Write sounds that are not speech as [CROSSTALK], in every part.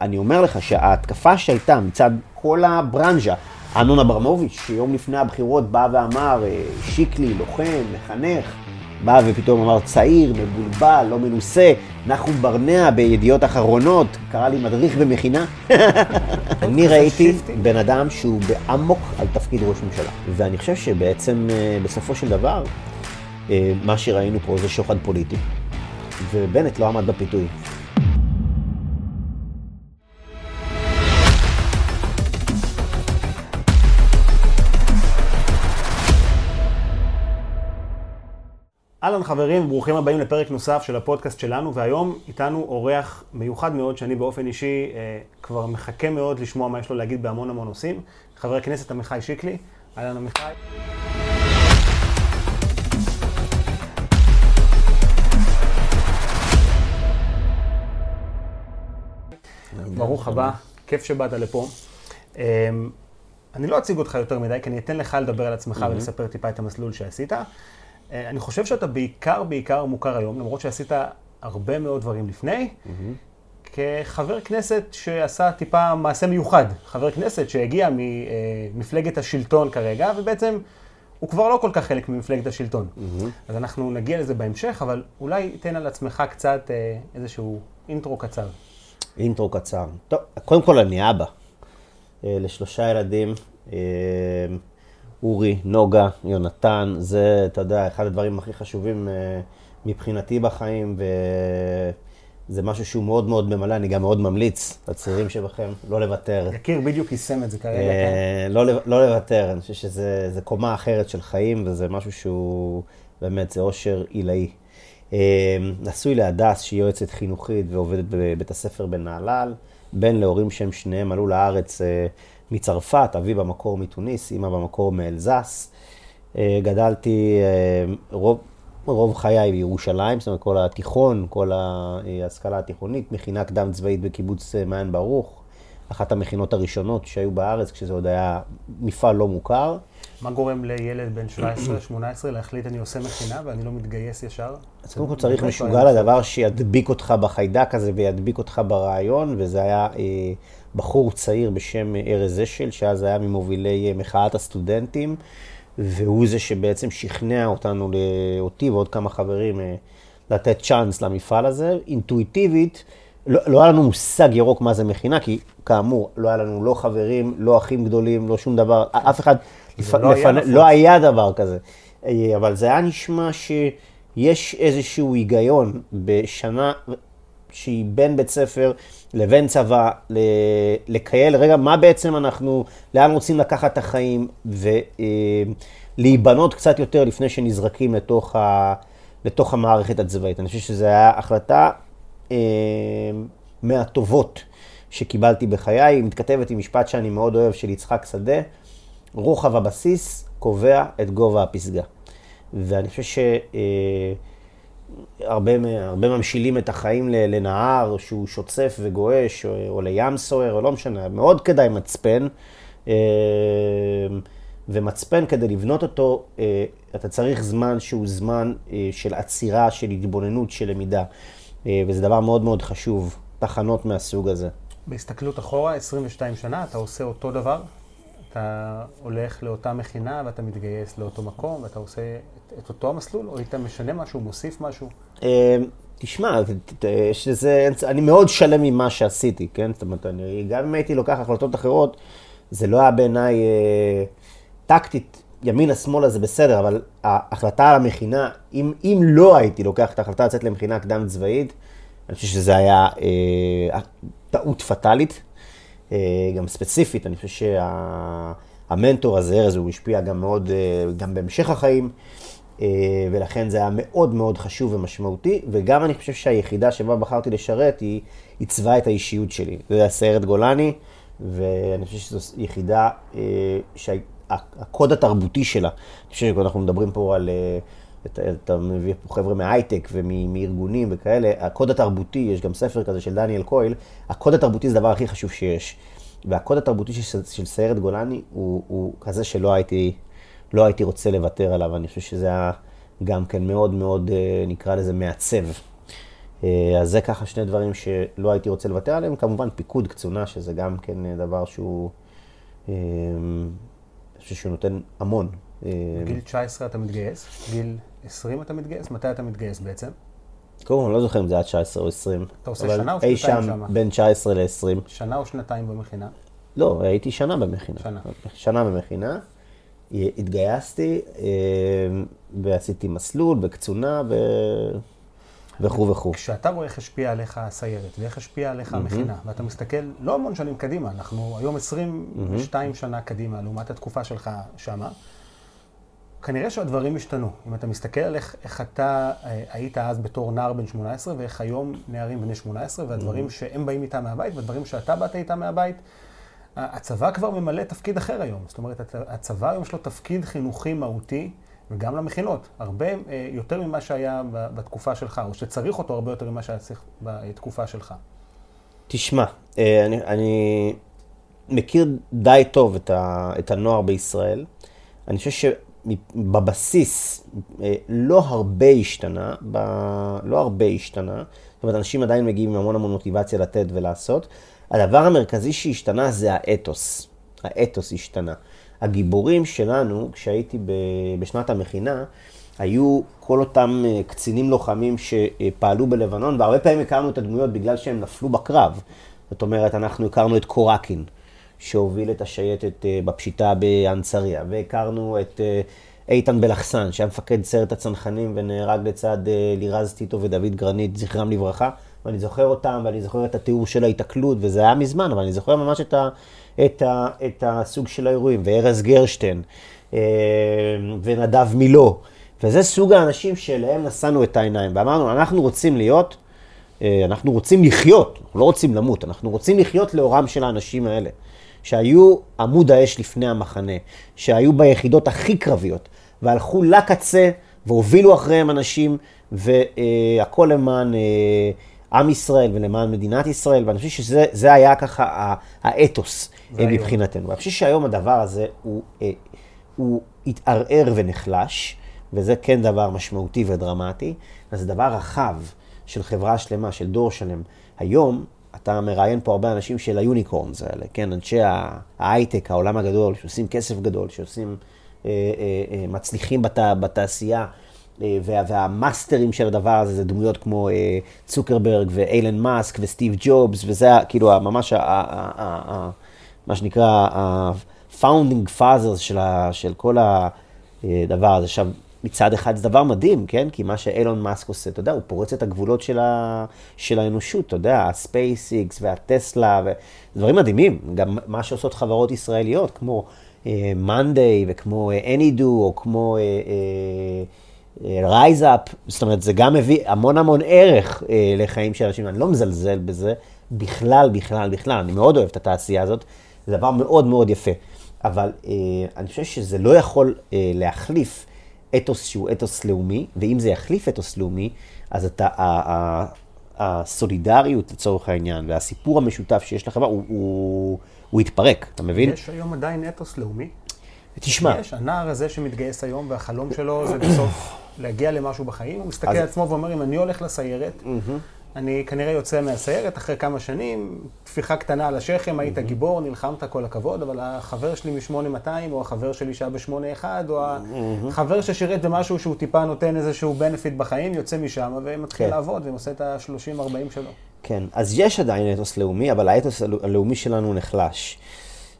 אני אומר לך שההתקפה שהייתה מצד כל הברנז'ה, אמנון אברמוביץ', שיום לפני הבחירות בא ואמר, אה, שיקלי, לוחם, מחנך, בא ופתאום אמר צעיר, מבולבל, לא מנוסה, נחום ברנע בידיעות אחרונות, קרא לי מדריך במכינה. [LAUGHS] אני ראיתי בן אדם שהוא באמוק על תפקיד ראש ממשלה. ואני חושב שבעצם אה, בסופו של דבר, אה, מה שראינו פה זה שוחד פוליטי. ובנט לא עמד בפיתוי. אהלן חברים, ברוכים הבאים לפרק נוסף של הפודקאסט שלנו, והיום איתנו אורח מיוחד מאוד, שאני באופן אישי אה, כבר מחכה מאוד לשמוע מה יש לו להגיד בהמון המון נושאים, חבר הכנסת עמיחי שיקלי. אהלן עמיחי. ברוך הבא, כיף שבאת לפה. אמ, אני לא אציג אותך יותר מדי, כי אני אתן לך לדבר על עצמך ולספר טיפה את המסלול שעשית. אה, אני חושב שאתה בעיקר, בעיקר מוכר היום, למרות שעשית הרבה מאוד דברים לפני, כחבר כנסת שעשה טיפה מעשה מיוחד. חבר כנסת שהגיע ממפלגת השלטון כרגע, ובעצם הוא כבר לא כל כך חלק ממפלגת השלטון. אז אנחנו נגיע לזה בהמשך, אבל אולי תן על עצמך קצת אה, איזשהו אינטרו קצר. אינטרו קצר. טוב, קודם כל אני אבא אה, לשלושה ילדים, אה, אורי, נוגה, יונתן, זה, אתה יודע, אחד הדברים הכי חשובים אה, מבחינתי בחיים, וזה משהו שהוא מאוד מאוד ממלא, אני גם מאוד ממליץ לצעירים שבכם לא לוותר. יקיר בדיוק יישם את זה כרגע, כן? אה, לא, לב- לא לוותר, אני חושב שזה זה קומה אחרת של חיים, וזה משהו שהוא באמת, זה אושר עילאי. אה, נשוי להדס, שהיא יועצת חינוכית ועובדת בבית הספר בנהלל, בן להורים שהם שניהם עלו לארץ אה, מצרפת, אבי במקור מתוניס, אמא במקור מאלזס. אה, גדלתי אה, רוב, רוב חיי בירושלים, זאת אומרת כל התיכון, כל ההשכלה התיכונית, מכינה קדם צבאית בקיבוץ אה, מעיין ברוך, אחת המכינות הראשונות שהיו בארץ, כשזה עוד היה מפעל לא מוכר. מה גורם לילד בן 17-18 להחליט אני עושה מכינה ואני לא מתגייס ישר? אז קודם כל צריך משוגע לדבר שידביק אותך בחיידק הזה וידביק אותך ברעיון, וזה היה בחור צעיר בשם ארז אשל, שאז היה ממובילי אה, מחאת הסטודנטים, והוא זה שבעצם שכנע אותנו, אותי ועוד כמה חברים, אה, לתת צ'אנס למפעל הזה. אינטואיטיבית, לא, לא היה לנו מושג ירוק מה זה מכינה, כי כאמור, לא היה לנו לא חברים, לא אחים גדולים, לא שום דבר, אף אחד, לפ... לא היה נפוץ. לא היה דבר כזה. אה, אבל זה היה נשמע שיש איזשהו היגיון בשנה שהיא בין בית ספר לבין צבא, לקייל, רגע, מה בעצם אנחנו, לאן רוצים לקחת את החיים, ולהיבנות קצת יותר לפני שנזרקים לתוך, ה, לתוך המערכת הצבאית. אני חושב שזו הייתה החלטה אה, מהטובות שקיבלתי בחיי, היא מתכתבת עם משפט שאני מאוד אוהב של יצחק שדה, רוחב הבסיס קובע את גובה הפסגה. ואני חושב שהרבה מה- הרבה ממשילים את החיים לנהר שהוא שוצף וגועש, או, או לים סוער, או לא משנה, מאוד כדאי מצפן. אה, ומצפן, כדי לבנות אותו, אה, אתה צריך זמן שהוא זמן אה, של עצירה, של התבוננות, של למידה. וזה דבר מאוד מאוד חשוב, תחנות מהסוג הזה. בהסתכלות אחורה, 22 שנה, אתה עושה אותו דבר, אתה הולך לאותה מכינה ואתה מתגייס לאותו מקום ואתה עושה את, אותו המסלול, או אתה משנה משהו, מוסיף משהו? אה, תשמע, לזה, אני מאוד שלם ממה שעשיתי, כן? זאת אומרת, אני, גם אם הייתי לוקח החלטות אחרות, זה לא היה בעיניי אה, טקטית, ימינה-שמאלה זה בסדר, אבל ההחלטה על המכינה, אם, אם לא הייתי לוקח את ההחלטה לצאת למכינה קדם צבאית, אני חושב שזה היה אה, טעות פטאלית, אה, גם ספציפית, אני חושב שהמנטור הזה, ארז, הוא השפיע גם מאוד, אה, גם בהמשך החיים. אה, ולכן זה היה מאוד מאוד חשוב ומשמעותי, וגם אני חושב שהיחידה שבה בחרתי לשרת היא עיצבה את האישיות שלי. זה היה סיירת גולני, ואני חושב שזו יחידה אה, שהקוד התרבותי שלה, אני חושב שאנחנו מדברים פה על, אה, אתה, אתה מביא פה חבר'ה מהייטק ומארגונים וכאלה, הקוד התרבותי, יש גם ספר כזה של דניאל קויל, הקוד התרבותי זה הדבר הכי חשוב שיש. והקוד התרבותי של, של סיירת גולני הוא, הוא כזה שלא הייתי, לא הייתי רוצה לוותר עליו, אני חושב שזה היה גם כן מאוד מאוד, אה, נקרא לזה, מעצב. אה, אז זה ככה שני דברים שלא הייתי רוצה לוותר עליהם. כמובן פיקוד קצונה, שזה גם כן אה, דבר שהוא, אני חושב שהוא נותן המון. גיל 19 אתה מתגייס? גיל 20 אתה מתגייס? מתי אתה מתגייס בעצם? קודם כל, אני לא זוכר אם זה היה 19 או 20. אתה עושה שנה או שנתיים שם? אי שם בין 19 ל-20. שנה או שנתיים במכינה? לא, הייתי שנה במכינה. שנה. שנה במכינה. התגייסתי ועשיתי מסלול בקצונה ו... וכו' וכו'. כשאתה רואה איך השפיעה עליך הסיירת ואיך השפיעה עליך המכינה, ואתה מסתכל לא המון שנים קדימה, אנחנו היום 22 שנה קדימה לעומת התקופה שלך שמה, כנראה שהדברים השתנו. אם אתה מסתכל על איך, איך אתה אה, היית אז בתור נער בן 18, ואיך היום נערים בני 18, והדברים mm-hmm. שהם באים איתם מהבית, והדברים שאתה באת איתם מהבית, הצבא כבר ממלא תפקיד אחר היום. זאת אומרת, הצבא היום יש לו תפקיד חינוכי מהותי, וגם למכינות, הרבה אה, יותר ממה שהיה בתקופה שלך, או שצריך אותו הרבה יותר ממה שהיה צריך בתקופה שלך. תשמע, אה, אני, אני מכיר די טוב את, ה, את הנוער בישראל. אני חושב שבבסיס אה, לא הרבה השתנה, ב, לא הרבה השתנה. זאת אומרת, אנשים עדיין מגיעים עם המון המון מוטיבציה לתת ולעשות. הדבר המרכזי שהשתנה זה האתוס. האתוס השתנה. הגיבורים שלנו, כשהייתי בשנת המכינה, היו כל אותם אה, קצינים לוחמים שפעלו בלבנון, והרבה פעמים הכרנו את הדמויות בגלל שהם נפלו בקרב. זאת אומרת, אנחנו הכרנו את קורקין, שהוביל את השייטת אה, בפשיטה באנסריה, והכרנו את אה, איתן בלחסן, שהיה מפקד סיירת הצנחנים ונהרג לצד לירז טיטו ודוד גרנית, זכרם לברכה. ואני זוכר אותם, ואני זוכר את התיאור של ההיתקלות, וזה היה מזמן, אבל אני זוכר ממש את, ה, את, ה, את הסוג של האירועים, וארז גרשטיין, אה, ונדב מילו, וזה סוג האנשים שאליהם נשאנו את העיניים, ואמרנו, אנחנו רוצים להיות, אה, אנחנו רוצים לחיות, אנחנו לא רוצים למות, אנחנו רוצים לחיות לאורם של האנשים האלה, שהיו עמוד האש לפני המחנה, שהיו ביחידות הכי קרביות, והלכו לקצה והובילו אחריהם אנשים, והכל למען עם ישראל ולמען מדינת ישראל, ואני חושב שזה היה ככה האתוס אה, מבחינתנו. אני חושב שהיום הדבר הזה הוא, אה, הוא התערער ונחלש, וזה כן דבר משמעותי ודרמטי, וזה דבר רחב של חברה שלמה, של דור שלם. היום אתה מראיין פה הרבה אנשים של היוניקורנס האלה, כן, אנשי ההייטק, העולם הגדול, שעושים כסף גדול, שעושים, אה, אה, אה, מצליחים בת, בתעשייה. אה, וה, והמאסטרים של הדבר הזה זה דמויות כמו אה, צוקרברג ואיילן מאסק וסטיב ג'ובס, וזה כאילו ממש, ה, ה, ה, ה, מה שנקרא ה-founding fathers של, ה, של כל הדבר הזה. עכשיו, מצד אחד זה דבר מדהים, כן? כי מה שאילון מאסק עושה, אתה יודע, הוא פורץ את הגבולות של, ה, של האנושות, אתה יודע, ה SpaceX והטסלה, ודברים מדהימים. גם מה שעושות חברות ישראליות, כמו monday uh, וכמו Any.do, uh, או כמו... Uh, uh, RiseUp, זאת אומרת, זה גם מביא המון המון ערך אה, לחיים של אנשים, אני לא מזלזל בזה בכלל, בכלל, בכלל, אני מאוד אוהב את התעשייה הזאת, זה דבר מאוד מאוד יפה, אבל אה, אני חושב שזה לא יכול אה, להחליף אתוס שהוא אתוס לאומי, ואם זה יחליף אתוס לאומי, אז אתה, הסולידריות לצורך העניין, והסיפור המשותף שיש לחברה, הוא, הוא, הוא יתפרק, אתה מבין? יש היום עדיין אתוס לאומי? תשמע. יש, הנער הזה שמתגייס היום, והחלום שלו זה בסוף להגיע למשהו בחיים, הוא מסתכל על עצמו ואומר, אם אני הולך לסיירת, אני כנראה יוצא מהסיירת אחרי כמה שנים, טפיחה קטנה על השכם, היית גיבור, נלחמת, כל הכבוד, אבל החבר שלי מ-8200, או החבר שלי שהיה ב-81, או החבר ששירת במשהו שהוא טיפה נותן איזשהו בנפיט בחיים, יוצא משם ומתחיל כן. לעבוד, ועושה את ה-30-40 שלו. כן, אז יש עדיין אתוס לאומי, אבל האתוס הלאומי שלנו נחלש.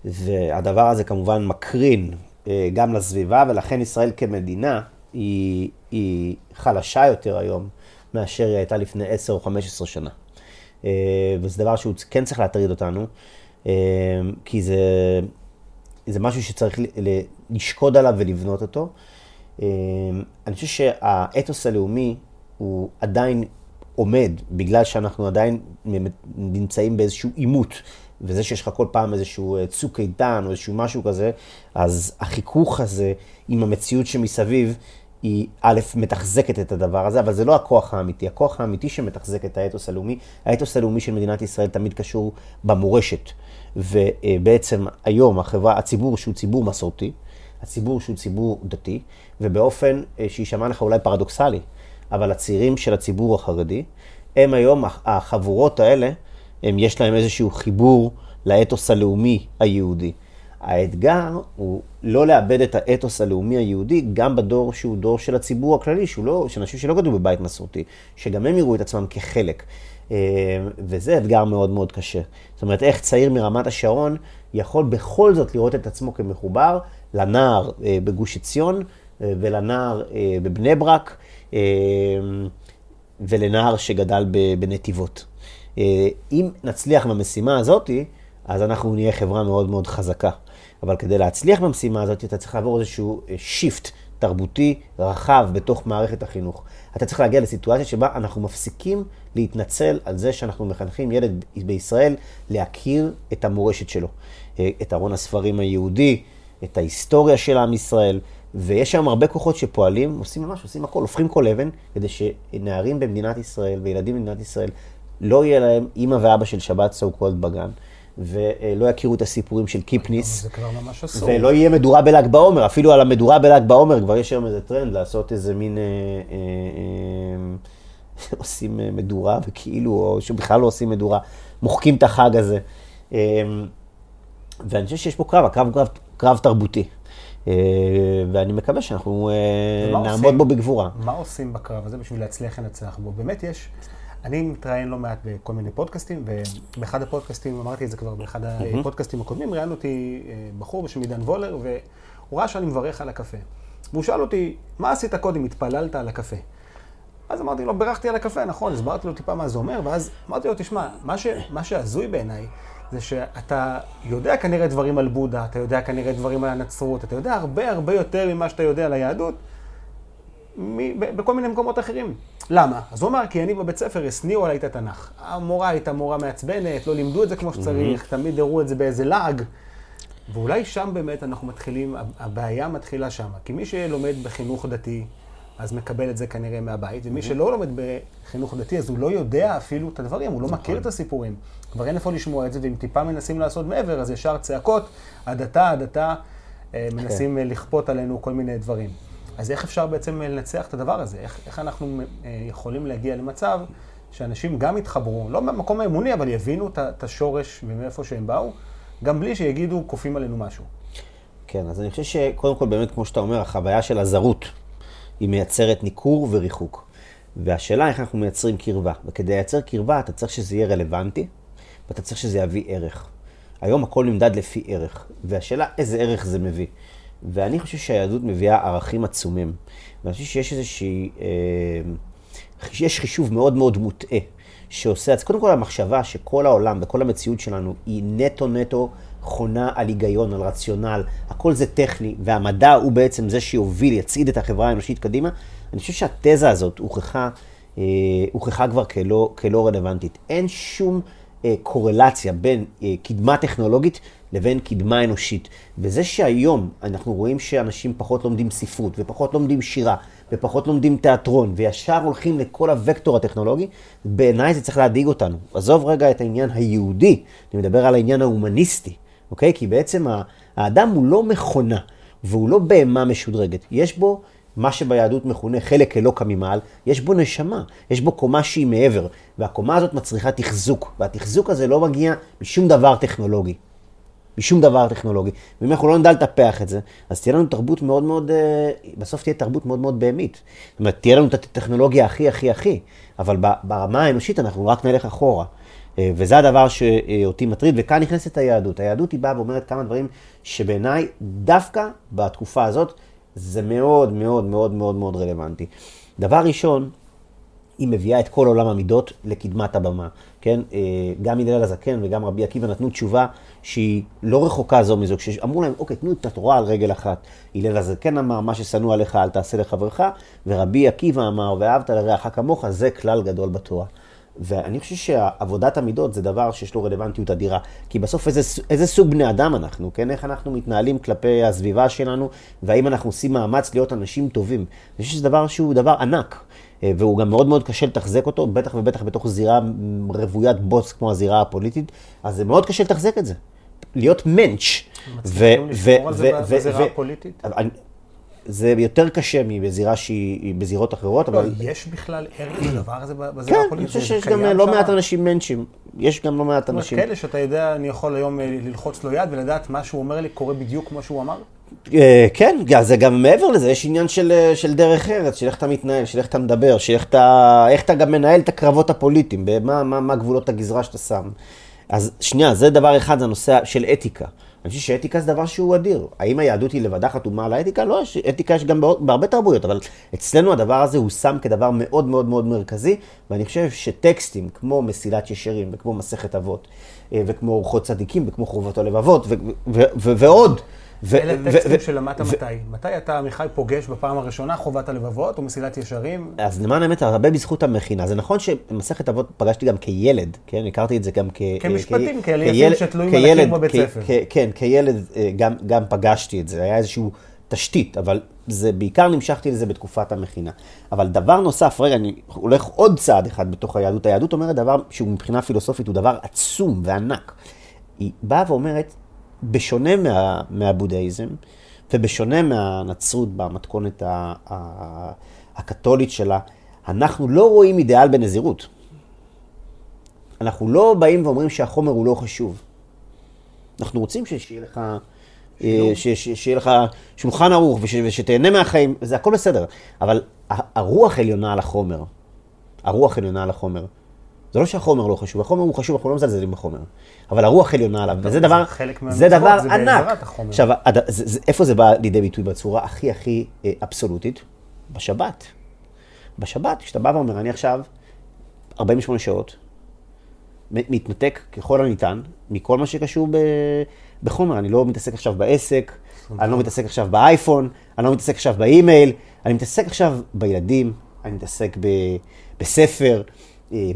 והדבר הזה כמובן מקרין גם לסביבה, ולכן ישראל כמדינה היא, היא חלשה יותר היום מאשר היא הייתה לפני 10 או 15 שנה. אה, וזה דבר שהוא כן צריך להטריד אותנו, אה, כי זה, זה משהו שצריך לשקוד עליו ולבנות אותו. אני חושב שהאתוס הלאומי הוא עדיין עומד, בגלל שאנחנו עדיין נמצאים באיזשהו עימות וזה שיש לך כל פעם איזשהו אה, צוק איתן או איזשהו משהו כזה, אז החיכוך הזה עם המציאות שמסביב, היא א', מתחזקת את הדבר הזה, אבל זה לא הכוח האמיתי. הכוח האמיתי שמתחזק את האתוס הלאומי, האתוס הלאומי של מדינת ישראל תמיד קשור במורשת. ובעצם היום החברה, הציבור שהוא ציבור מסורתי, הציבור שהוא ציבור דתי, ובאופן אה, שיישמע לך אולי פרדוקסלי, אבל הצעירים של הציבור החרדי, הם היום, החבורות האלה, הם, יש להם איזשהו חיבור לאתוס הלאומי היהודי. האתגר הוא לא לאבד את האתוס הלאומי היהודי, גם בדור שהוא דור של הציבור הכללי, שהוא לא, של אנשים שלא גדלו בבית מסורתי, שגם הם יראו את עצמם כחלק. אה, וזה אתגר מאוד מאוד קשה. זאת אומרת, איך צעיר מרמת השרון יכול בכל זאת לראות את עצמו כמחובר לנער אה, בגוש עציון אה, ולנער בבני ברק ולנער שגדל בנתיבות. אם נצליח במשימה הזאתי, אז אנחנו נהיה חברה מאוד מאוד חזקה. אבל כדי להצליח במשימה הזאת, אתה צריך לעבור איזשהו שיפט תרבותי רחב בתוך מערכת החינוך. אתה צריך להגיע לסיטואציה שבה אנחנו מפסיקים להתנצל על זה שאנחנו מחנכים ילד בישראל להכיר את המורשת שלו, אה, את ארון הספרים היהודי, את ההיסטוריה של עם ישראל, ויש שם הרבה כוחות שפועלים, עושים ממש, עושים הכל, הופכים כל אבן, כדי שנערים במדינת ישראל וילדים במדינת ישראל, לא יהיה להם אימא ואבא של שבת so called בגן. ולא יכירו את הסיפורים של קיפניס. זה כבר ממש אסור. ולא יהיה מדורה בל"ג בעומר, אפילו על המדורה בל"ג בעומר כבר יש היום איזה טרנד לעשות איזה מין... אה, אה, אה, [LAUGHS] עושים מדורה וכאילו, או שבכלל לא עושים מדורה, מוחקים את החג הזה. ואני חושב שיש פה קרב, הקרב הוא קרב, קרב תרבותי. ואני מקווה שאנחנו נעמוד עושים, בו בגבורה. מה עושים בקרב הזה בשביל להצליח לנצח בו? באמת יש... אני מתראיין לא מעט בכל מיני פודקאסטים, ובאחד הפודקאסטים, אמרתי את זה כבר באחד הפודקאסטים הקודמים, ראיין אותי אה, בחור בשם עידן וולר, והוא ראה שאני מברך על הקפה. והוא שאל אותי, מה עשית קודם? התפללת על הקפה. אז אמרתי לו, בירכתי על הקפה, נכון, הסברתי לו טיפה מה זה אומר, ואז אמרתי לו, תשמע, מה, ש, מה שהזוי בעיניי, זה שאתה יודע כנראה דברים על בודה, אתה יודע כנראה דברים על הנצרות, אתה יודע הרבה הרבה יותר ממה שאתה יודע על היהדות, בכל מיני מקומות אחרים. למה? אז הוא אמר, כי אני בבית ספר השניאו עליי את התנ"ך. המורה הייתה מורה מעצבנת, לא לימדו את זה כמו שצריך, mm-hmm. תמיד הראו את זה באיזה לעג. ואולי שם באמת אנחנו מתחילים, הבעיה מתחילה שם. כי מי שלומד בחינוך דתי, אז מקבל את זה כנראה מהבית, ומי mm-hmm. שלא לומד בחינוך דתי, אז הוא לא יודע אפילו את הדברים, הוא לא מכיר את הסיפורים. כבר אין איפה לשמוע את זה, ואם טיפה מנסים לעשות מעבר, אז ישר צעקות, הדתה, הדתה, אה, מנסים כן. לכפות עלינו כל מיני דברים. אז איך אפשר בעצם לנצח את הדבר הזה? איך, איך אנחנו אה, יכולים להגיע למצב שאנשים גם יתחברו, לא במקום האמוני, אבל יבינו את השורש ומאיפה שהם באו, גם בלי שיגידו כופים עלינו משהו. כן, אז אני חושב שקודם כל, באמת, כמו שאתה אומר, החוויה של הזרות, היא מייצרת ניכור וריחוק. והשאלה איך אנחנו מייצרים קרבה. וכדי לייצר קרבה, אתה צריך שזה יהיה רלוונטי, ואתה צריך שזה יביא ערך. היום הכל נמדד לפי ערך, והשאלה איזה ערך זה מביא. ואני חושב שהיהדות מביאה ערכים עצומים. ואני חושב שיש איזושהי, אה, יש חישוב מאוד מאוד מוטעה, שעושה, אז קודם כל המחשבה שכל העולם וכל המציאות שלנו היא נטו נטו חונה על היגיון, על רציונל, הכל זה טכני, והמדע הוא בעצם זה שיוביל, יצעיד את החברה האנושית קדימה. אני חושב שהתזה הזאת הוכחה, אה, הוכחה כבר כלא, כלא רלוונטית. אין שום אה, קורלציה בין אה, קדמה טכנולוגית לבין קדמה אנושית. וזה שהיום אנחנו רואים שאנשים פחות לומדים ספרות, ופחות לומדים שירה, ופחות לומדים תיאטרון, וישר הולכים לכל הוקטור הטכנולוגי, בעיניי זה צריך להדאיג אותנו. עזוב רגע את העניין היהודי, אני מדבר על העניין ההומניסטי, אוקיי? כי בעצם האדם הוא לא מכונה, והוא לא בהמה משודרגת. יש בו... מה שביהדות מכונה חלק אלוקא ממעל, יש בו נשמה, יש בו קומה שהיא מעבר, והקומה הזאת מצריכה תחזוק, והתחזוק הזה לא מגיע משום דבר טכנולוגי. משום דבר טכנולוגי. ואם אנחנו לא נדע לטפח את זה, אז תהיה לנו תרבות מאוד מאוד, אה, בסוף תהיה תרבות מאוד מאוד בהמית. זאת אומרת, תהיה לנו את הטכנולוגיה הכי הכי הכי, אבל ברמה האנושית אנחנו רק נלך אחורה. אה, וזה הדבר שאותי מטריד, וכאן נכנסת היהדות. היהדות היא באה ואומרת כמה דברים שבעיניי, דווקא בתקופה הזאת, זה מאוד מאוד מאוד מאוד מאוד רלוונטי. דבר ראשון, היא מביאה את כל עולם המידות לקדמת הבמה, כן? אה, גם הלל הזקן וגם רבי עקיבא נתנו תשובה שהיא לא רחוקה זו מזו, כשאמרו להם, אוקיי, תנו את התורה על רגל אחת. הלל הזקן אמר, מה ששנוא עליך אל תעשה לחברך, ורבי עקיבא אמר, ואהבת לרעך כמוך, זה כלל גדול בתורה. ואני חושב שעבודת המידות זה דבר שיש לו רלוונטיות אדירה. כי בסוף איזה, איזה סוג בני אדם אנחנו, כן? איך אנחנו מתנהלים כלפי הסביבה שלנו, והאם אנחנו עושים מאמץ להיות אנשים טובים. אני חושב שזה דבר שהוא דבר ענק. אה, והוא גם מאוד מאוד קשה לתחזק אותו, בטח ובטח בתוך זירה רוויית בוץ כמו הזירה הפוליטית, אז זה מאוד קשה לתחזק את זה. להיות מענץ'. מצליחים לשמור על זה בזירה הפוליטית? זה יותר קשה מבזירה שהיא בזירות אחרות, לא, אבל... יש בכלל ערך לדבר הזה בזירה כן, הפוליטית? אני חושב שיש גם לא? מעט אנשים מנצ'ים. יש גם לא מעט אנשים. כאלה שאתה יודע, אני יכול היום אה, ללחוץ לו יד ולדעת מה שהוא אומר לי קורה בדיוק כמו שהוא אמר? אה, כן, זה גם מעבר לזה, יש עניין של, אה, של דרך ארץ, של איך אתה מתנהל, של איך אתה מדבר, של איך אתה, איך אתה גם מנהל את הקרבות הפוליטיים, במה, מה, מה גבולות הגזרה שאתה שם. אז שנייה, זה דבר אחד, זה הנושא של אתיקה. אני חושב שאתיקה זה דבר שהוא אדיר. האם היהדות היא לבדה חתומה על האתיקה? לא, יש, אתיקה יש גם בעוד- בהרבה תרבויות, אבל אצלנו הדבר הזה הוא שם כדבר מאוד מאוד מאוד מרכזי, ואני חושב שטקסטים כמו מסילת ישרים, וכמו מסכת אבות, אה, וכמו אורחות צדיקים, וכמו חורבות הלבבות, ועוד. ו- אלה ו- טקסטים ו- שלמדת מתי? מתי אתה, עמיחי, פוגש בפעם הראשונה חובת הלבבות או מסילת ישרים? אז למען האמת, הרבה בזכות המכינה. זה נכון שמסכת אבות פגשתי גם כילד, כן? הכרתי את זה גם כ... כמשפטים, כ- כאלה יפים שתלויים על הקיר בבית ספר. כ- כן, כילד אה, גם, גם פגשתי את זה, היה איזושהי תשתית, אבל זה בעיקר נמשכתי לזה בתקופת המכינה. אבל דבר נוסף, רגע, אני הולך עוד צעד אחד בתוך היהדות. היהדות אומרת דבר שהוא מבחינה פילוסופית הוא דבר עצום וענק. היא באה ואומרת, בשונה מה, מהבודהיזם, ובשונה מהנצרות במתכונת ה- ה- הקתולית שלה, אנחנו לא רואים אידיאל בנזירות. אנחנו לא באים ואומרים שהחומר הוא לא חשוב. אנחנו רוצים שיהיה לך, אה, ש- ש- שיהיה לך שולחן ערוך וש- ושתהנה מהחיים, זה הכל בסדר. אבל הרוח עליונה על החומר. הרוח עליונה על החומר. זה לא שהחומר לא חשוב, החומר הוא חשוב, אנחנו לא מזלזלים בחומר. אבל הרוח עליונה עליו, וזה זה דבר, זה דבר זה ענק. עכשיו, הד- זה- זה- איפה זה בא לידי ביטוי בצורה הכי הכי אה, אבסולוטית? בשבת. בשבת, כשאתה בא ואומר, אני עכשיו 48 שעות, מתנתק ככל הניתן מכל מה שקשור ב... בחומר. אני לא מתעסק עכשיו בעסק, אני לא מתעסק עכשיו באייפון, אני לא מתעסק עכשיו באימייל, אני מתעסק עכשיו בילדים, אני מתעסק ב... בספר,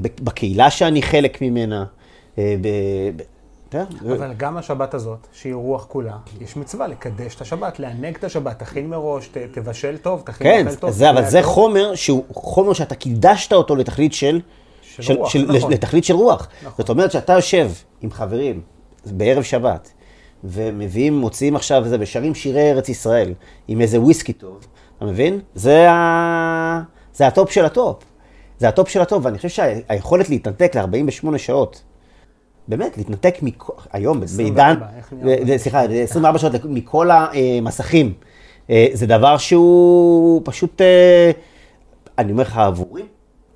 בקהילה שאני חלק ממנה. אה, ב... אבל גם השבת הזאת, שהיא רוח כולה, יש מצווה לקדש את השבת, לענג את השבת, תכין מראש, ת, תבשל טוב, תכין כן, אוכל טוב. זה, אבל זה טוב. חומר שהוא חומר שאתה קידשת אותו לתכלית של... של רוח, נכון. לתכלית של רוח. נכון. זאת אומרת שאתה יושב עם חברים בערב שבת, ומביאים, מוציאים עכשיו זה, ושרים שירי ארץ ישראל, עם איזה וויסקי טוב, אתה מבין? זה, ה... זה הטופ של הטופ. זה הטופ של הטופ, ואני חושב שהיכולת להתנתק ל-48 שעות, באמת, להתנתק מכל, היום, 24, בעידן, סליחה, 24 שעות מכל המסכים, אה, זה דבר שהוא פשוט, אה, אני אומר לך עבורי,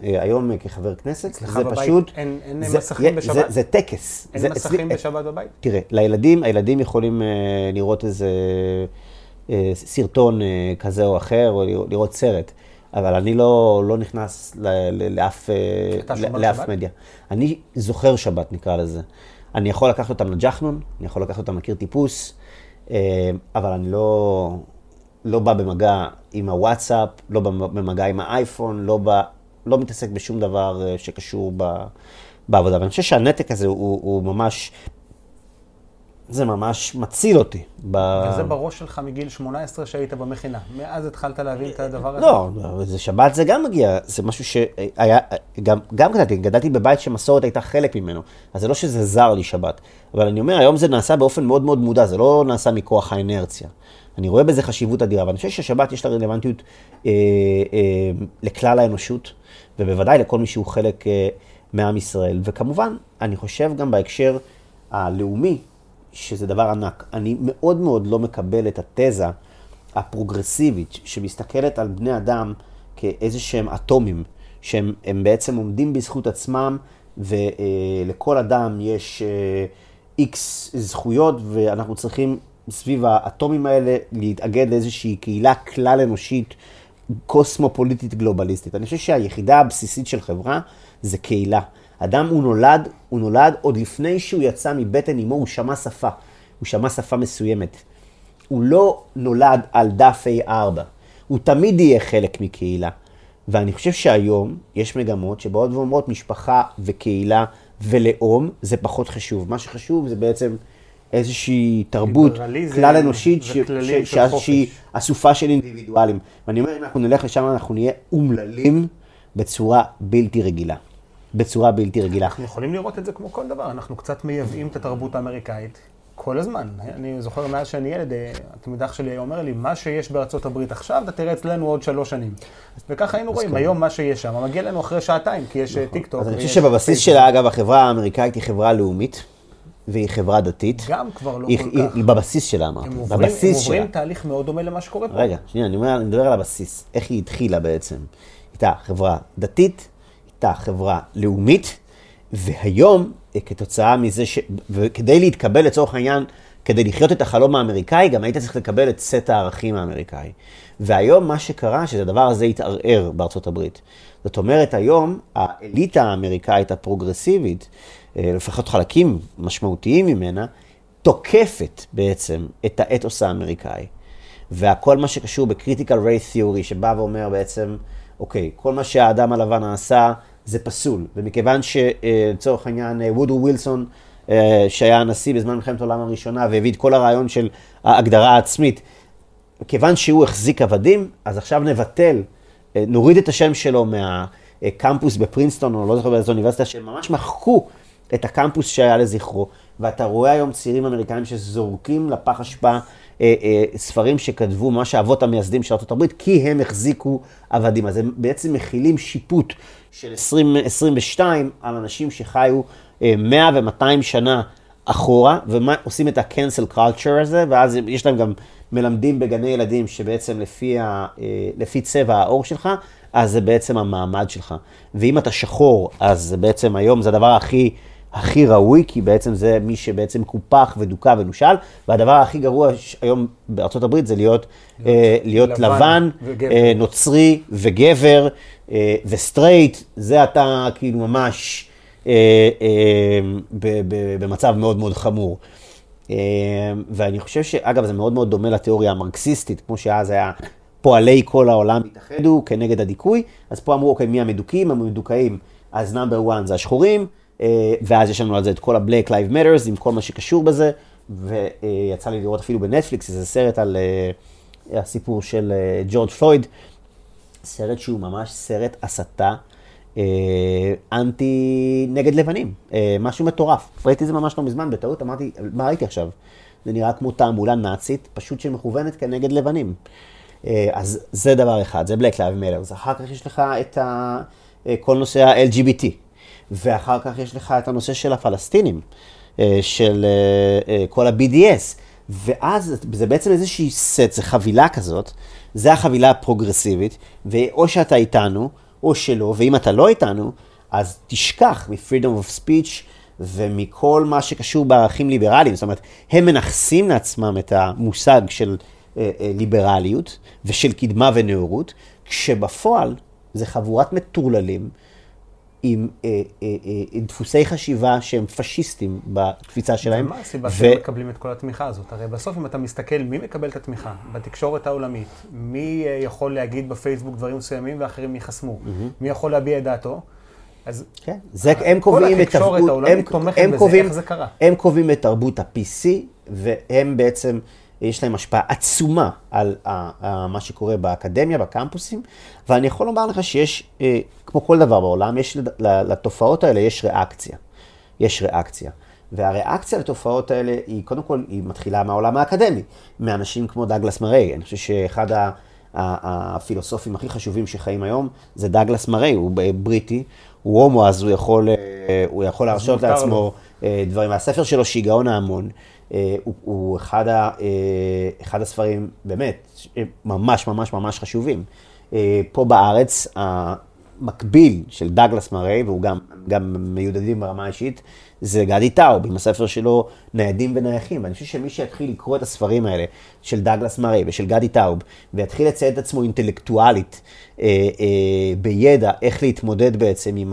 אה, היום אה, כחבר כנסת, זה בבית פשוט, אין- אין זה- מסכים זה- בשבת? זה- זה טקס. אין זה מסכים אצלי- בשבת בבית? תראה, לילדים, הילדים יכולים אה, לראות איזה אה, סרטון אה, כזה או אחר, או לראות- לראות סרט, אבל אני לא, לא נכנס ל, ל, לאף, אה, לאף שבת? מדיה. אני זוכר שבת, נקרא לזה. אני יכול לקחת אותם לג'חנון, אני יכול לקחת אותם לקיר טיפוס, אה, אבל אני לא, לא בא במגע עם הוואטסאפ, לא בא במגע עם האייפון, לא, בא, לא מתעסק בשום דבר אה, שקשור ב, בעבודה. ואני חושב שהנתק הזה הוא, הוא ממש, זה ממש מציל אותי. ב... וזה בראש שלך מגיל 18 שהיית במכינה. מאז התחלת להבין את הדבר הזה? לא, זה שבת זה גם מגיע, זה משהו שהיה, גם, גם גדלתי, גדלתי בבית שמסורת הייתה חלק ממנו, אז זה לא שזה זר לי שבת, אבל אני אומר, היום זה נעשה באופן מאוד מאוד מודע, זה לא נעשה מכוח האנרציה. אני רואה בזה חשיבות אדירה, ואני חושב ששבת יש לה רלוונטיות אה, אה, לכלל האנושות, ובוודאי לכל מי שהוא חלק אה, מעם ישראל. וכמובן, אני חושב גם בהקשר הלאומי, שזה דבר ענק. אני מאוד מאוד לא מקבל את התזה הפרוגרסיבית שמסתכלת על בני אדם כאיזה שהם אטומים, שהם הם בעצם עומדים בזכות עצמם, ולכל אדם יש איקס זכויות, ואנחנו צריכים סביב האטומים האלה להתאגד לאיזושהי קהילה כלל אנושית, קוסמופוליטית גלובליסטית. אני חושב שהיחידה הבסיסית של חברה זה קהילה. אדם הוא נולד, הוא נולד עוד לפני שהוא יצא מבטן אמו, הוא שמע שפה. הוא שמע שפה מסוימת. הוא לא נולד על דף A4. הוא תמיד יהיה חלק מקהילה. ואני חושב שהיום יש מגמות שבאות ואומרות משפחה וקהילה ולאום זה פחות חשוב. מה שחשוב זה בעצם איזושהי תרבות כלל אנושית ש- ש- שהיא. אסופה של אינדיבידואלים. ואני אומר, אם אנחנו נלך לשם, אנחנו נהיה אומללים בצורה בלתי רגילה. בצורה בלתי רגילה. אנחנו יכולים לראות את זה כמו כל דבר, אנחנו קצת מייבאים את התרבות האמריקאית. כל הזמן. אני זוכר מאז שאני ילד, אה, התלמיד אח שלי אומר לי, מה שיש בארצות הברית עכשיו, אתה תראה אצלנו עוד שלוש שנים. וככה היינו רואים, היום מה שיש שם, מגיע לנו אחרי שעתיים, כי יש אה, טיק טוק. אז אני חושב שבבסיס שלה, אגב, החברה האמריקאית היא חברה לאומית. והיא חברה דתית. גם כבר לא היא, כל היא, כך. היא בבסיס שלה, אמרתי. הם עוברים, בבסיס הם עוברים שלה. תהליך מאוד דומה למה שקורה פה. רגע, שנייה, אני, אומר, אני מדבר על הבסיס. איך היא התחילה בעצם. הייתה חברה דתית, הייתה חברה לאומית, והיום, אה, כתוצאה מזה ש... וכדי להתקבל לצורך העניין, כדי לחיות את החלום האמריקאי, גם היית צריך לקבל את סט הערכים האמריקאי. והיום מה שקרה, שהדבר הזה התערער בארצות הברית. זאת אומרת, היום האליטה האמריקאית הפרוגרסיבית, אה, לפחות חלקים משמעותיים ממנה, תוקפת בעצם את האתוס האמריקאי. והכל מה שקשור ב critical race theory, שבא ואומר בעצם, אוקיי, כל מה שהאדם הלבן עשה זה פסול. ומכיוון שלצורך העניין אה, וודו ווילסון, אה, שהיה הנשיא בזמן מלחמת העולם הראשונה והביא את כל הרעיון של ההגדרה העצמית, כיוון שהוא החזיק עבדים, אז עכשיו נבטל, אה, נוריד את השם שלו מהקמפוס בפרינסטון, או לא זוכר באיזו אוניברסיטה, שממש מחקו את הקמפוס שהיה לזכרו. ואתה רואה היום צעירים אמריקאים שזורקים לפח אשפה אה, אה, ספרים שכתבו ממש האבות המייסדים של ארה"ב, כי הם החזיקו עבדים. אז הם בעצם מכילים שיפוט של 2022 על אנשים שחיו אה, 100 ו-200 שנה אחורה, ועושים את ה-cancel culture הזה, ואז יש להם גם מלמדים בגני ילדים שבעצם לפי, ה, אה, לפי צבע העור שלך, אז זה בעצם המעמד שלך. ואם אתה שחור, אז בעצם היום זה הדבר הכי... הכי ראוי, כי בעצם זה מי שבעצם קופח ודוכא ונושל, והדבר הכי גרוע היום בארצות הברית זה להיות, להיות, להיות לבן לבן, וגבר. אה, נוצרי וגבר אה, וסטרייט, זה אתה כאילו ממש אה, אה, ב- ב- במצב מאוד מאוד חמור. אה, ואני חושב שאגב זה מאוד מאוד דומה לתיאוריה המרקסיסטית, כמו שאז היה פועלי כל העולם התאחדו כנגד הדיכוי, אז פה אמרו אוקיי מי המדוכאים, המדוכאים, אז number 1 זה השחורים, ואז יש לנו על זה את כל ה-Black Lives Matters עם כל מה שקשור בזה, ויצא לי לראות אפילו בנטפליקס איזה סרט על אה, הסיפור של אה, ג'ורג' פלויד, סרט שהוא ממש סרט הסתה אה, אנטי נגד לבנים, אה, משהו מטורף. ראיתי את זה ממש לא מזמן, בטעות אמרתי, מה ראיתי עכשיו? זה נראה כמו תעמולה נאצית, פשוט שמכוונת כנגד לבנים. אה, אז זה דבר אחד, זה Black Lives Matter. אחר כך יש לך את אה, כל נושא ה-LGBT, ואחר כך יש לך את הנושא של הפלסטינים, אה, של אה, אה, כל ה-BDS, ואז זה בעצם איזושהי סט, זה חבילה כזאת, זה החבילה הפרוגרסיבית, ואו שאתה איתנו, או שלא, ואם אתה לא איתנו, אז תשכח מ-freedom of speech ומכל מה שקשור בערכים ליברליים. זאת אומרת, הם מנכסים לעצמם את המושג של אה, אה, ליברליות ושל קדמה ונאורות, כשבפועל זה חבורת מטורללים עם אה, אה, אה, עם דפוסי חשיבה שהם פשיסטים בתפיסה שלהם. מה הסיבה ו- שהם מקבלים את כל התמיכה הזאת? הרי בסוף אם אתה מסתכל מי מקבל את התמיכה בתקשורת העולמית, מי יכול להגיד בפייסבוק דברים מסוימים ואחרים ייחסמו, מי יכול להביע את דעתו, אז כן, זה, הם קובעים את התקשורת תרבות, העולמית הם, תומכת הם בזה, קובעים, איך זה קרה? הם קובעים את תרבות ה-PC, והם בעצם, יש להם השפעה עצומה על מה שקורה באקדמיה, בקמפוסים, ואני יכול לומר לך שיש, אה, כמו כל דבר בעולם, יש לתופעות האלה יש ריאקציה. יש ריאקציה. והריאקציה לתופעות האלה היא, קודם כל, היא מתחילה מהעולם האקדמי, מאנשים כמו דאגלס מריי. אני חושב שאחד הפילוסופים הכי חשובים שחיים היום זה דאגלס מריי, הוא בריטי, הוא הומו, אז הוא יכול, אה, הוא יכול להרשות לעצמו לו. אה, דברים. והספר שלו, שיגעון ההמון, הוא, הוא אחד, ה, אה, אחד הספרים, באמת, ממש ממש ממש חשובים. אה, פה בארץ, המקביל של דאגלס מריי, והוא גם, גם מיודדים ברמה האישית, זה גדי טאוב, עם הספר שלו ניידים ונייחים. ואני חושב שמי שיתחיל לקרוא את הספרים האלה של דאגלס מריי ושל גדי טאוב, ויתחיל לציין את עצמו אינטלקטואלית אה, אה, בידע איך להתמודד בעצם עם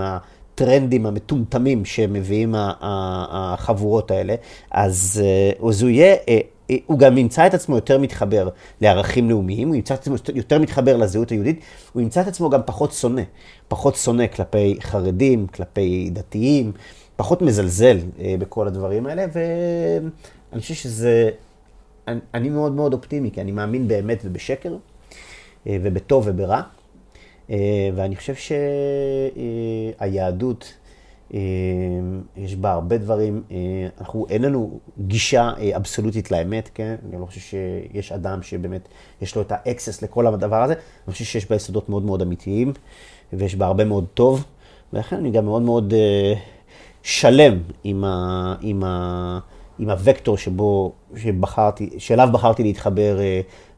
הטרנדים המטומטמים שמביאים החבורות האלה, אז, אה, אז הוא יהיה... אה, אה, הוא גם ימצא את עצמו יותר מתחבר לערכים לאומיים, הוא ימצא את עצמו יותר מתחבר לזהות היהודית, הוא ימצא את עצמו גם פחות שונא, פחות שונא כלפי חרדים, כלפי דתיים, פחות מזלזל בכל הדברים האלה, ואני חושב שזה, אני, אני מאוד מאוד אופטימי, כי אני מאמין באמת ובשקר, ובטוב וברע, ואני חושב שהיהדות יש בה הרבה דברים, אנחנו, אין לנו גישה אבסולוטית לאמת, כן? אני לא חושב שיש אדם שבאמת יש לו את האקסס לכל הדבר הזה, אני חושב שיש בה יסודות מאוד מאוד אמיתיים, ויש בה הרבה מאוד טוב, ולכן אני גם מאוד מאוד שלם עם, ה, עם, ה, עם הוקטור שבו, שבחרתי, שאליו בחרתי להתחבר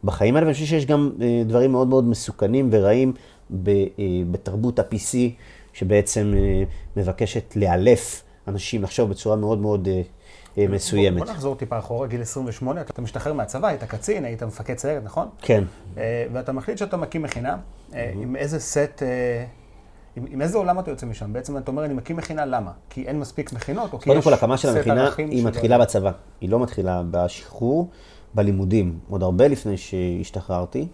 בחיים האלה, ואני חושב שיש גם דברים מאוד מאוד מסוכנים ורעים בתרבות ה-PC. שבעצם אה, מבקשת לאלף אנשים לחשוב בצורה מאוד מאוד אה, אה, מסוימת. בוא, בוא נחזור טיפה אחורה, גיל 28, אתה משתחרר מהצבא, היית קצין, היית מפקד סיירת, נכון? כן. ואתה מחליט שאתה מקים מכינה, עם איזה סט, עם, עם איזה עולם אתה יוצא משם? בעצם אתה אומר, אני מקים מכינה, למה? כי אין מספיק מכינות, או כי יש סט ערכים קודם כל, הקמה של המכינה היא מתחילה בצבא, היא לא מתחילה בשחרור, בלימודים, עוד הרבה לפני שהשתחררתי.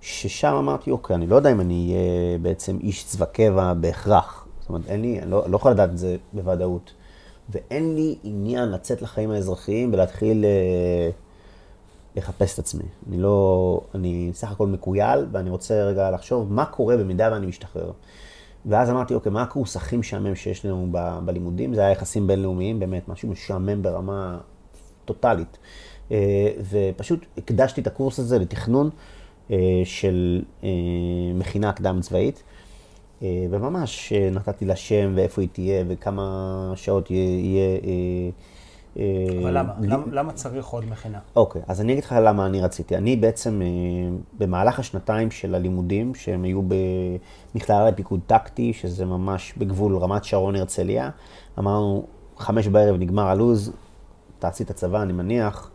ששם אמרתי, אוקיי, אני לא יודע אם אני אהיה בעצם איש צבא קבע בהכרח. זאת אומרת, אין לי, אני לא, לא יכול לדעת את זה בוודאות. ואין לי עניין לצאת לחיים האזרחיים ולהתחיל אה, לחפש את עצמי. אני לא, אני סך הכל מקוייל, ואני רוצה רגע לחשוב מה קורה במידה ואני משתחרר. ואז אמרתי, אוקיי, מה הקורס הכי משעמם שיש לנו ב, בלימודים? זה היה יחסים בינלאומיים, באמת, משהו משעמם ברמה טוטאלית. אה, ופשוט הקדשתי את הקורס הזה לתכנון. אה, של אה, מכינה קדם צבאית, אה, וממש נתתי לה שם ואיפה היא תהיה וכמה שעות יהיה... אבל למה? למה, למה צריך עוד מכינה? אוקיי, אז אני אגיד לך למה אני רציתי. אני בעצם, במהלך השנתיים של הלימודים, שהם היו במכללה לפיקוד טקטי, שזה ממש בגבול רמת שרון הרצליה, אמרנו, חמש בערב נגמר הלו"ז, תעשי את הצבא, אני מניח,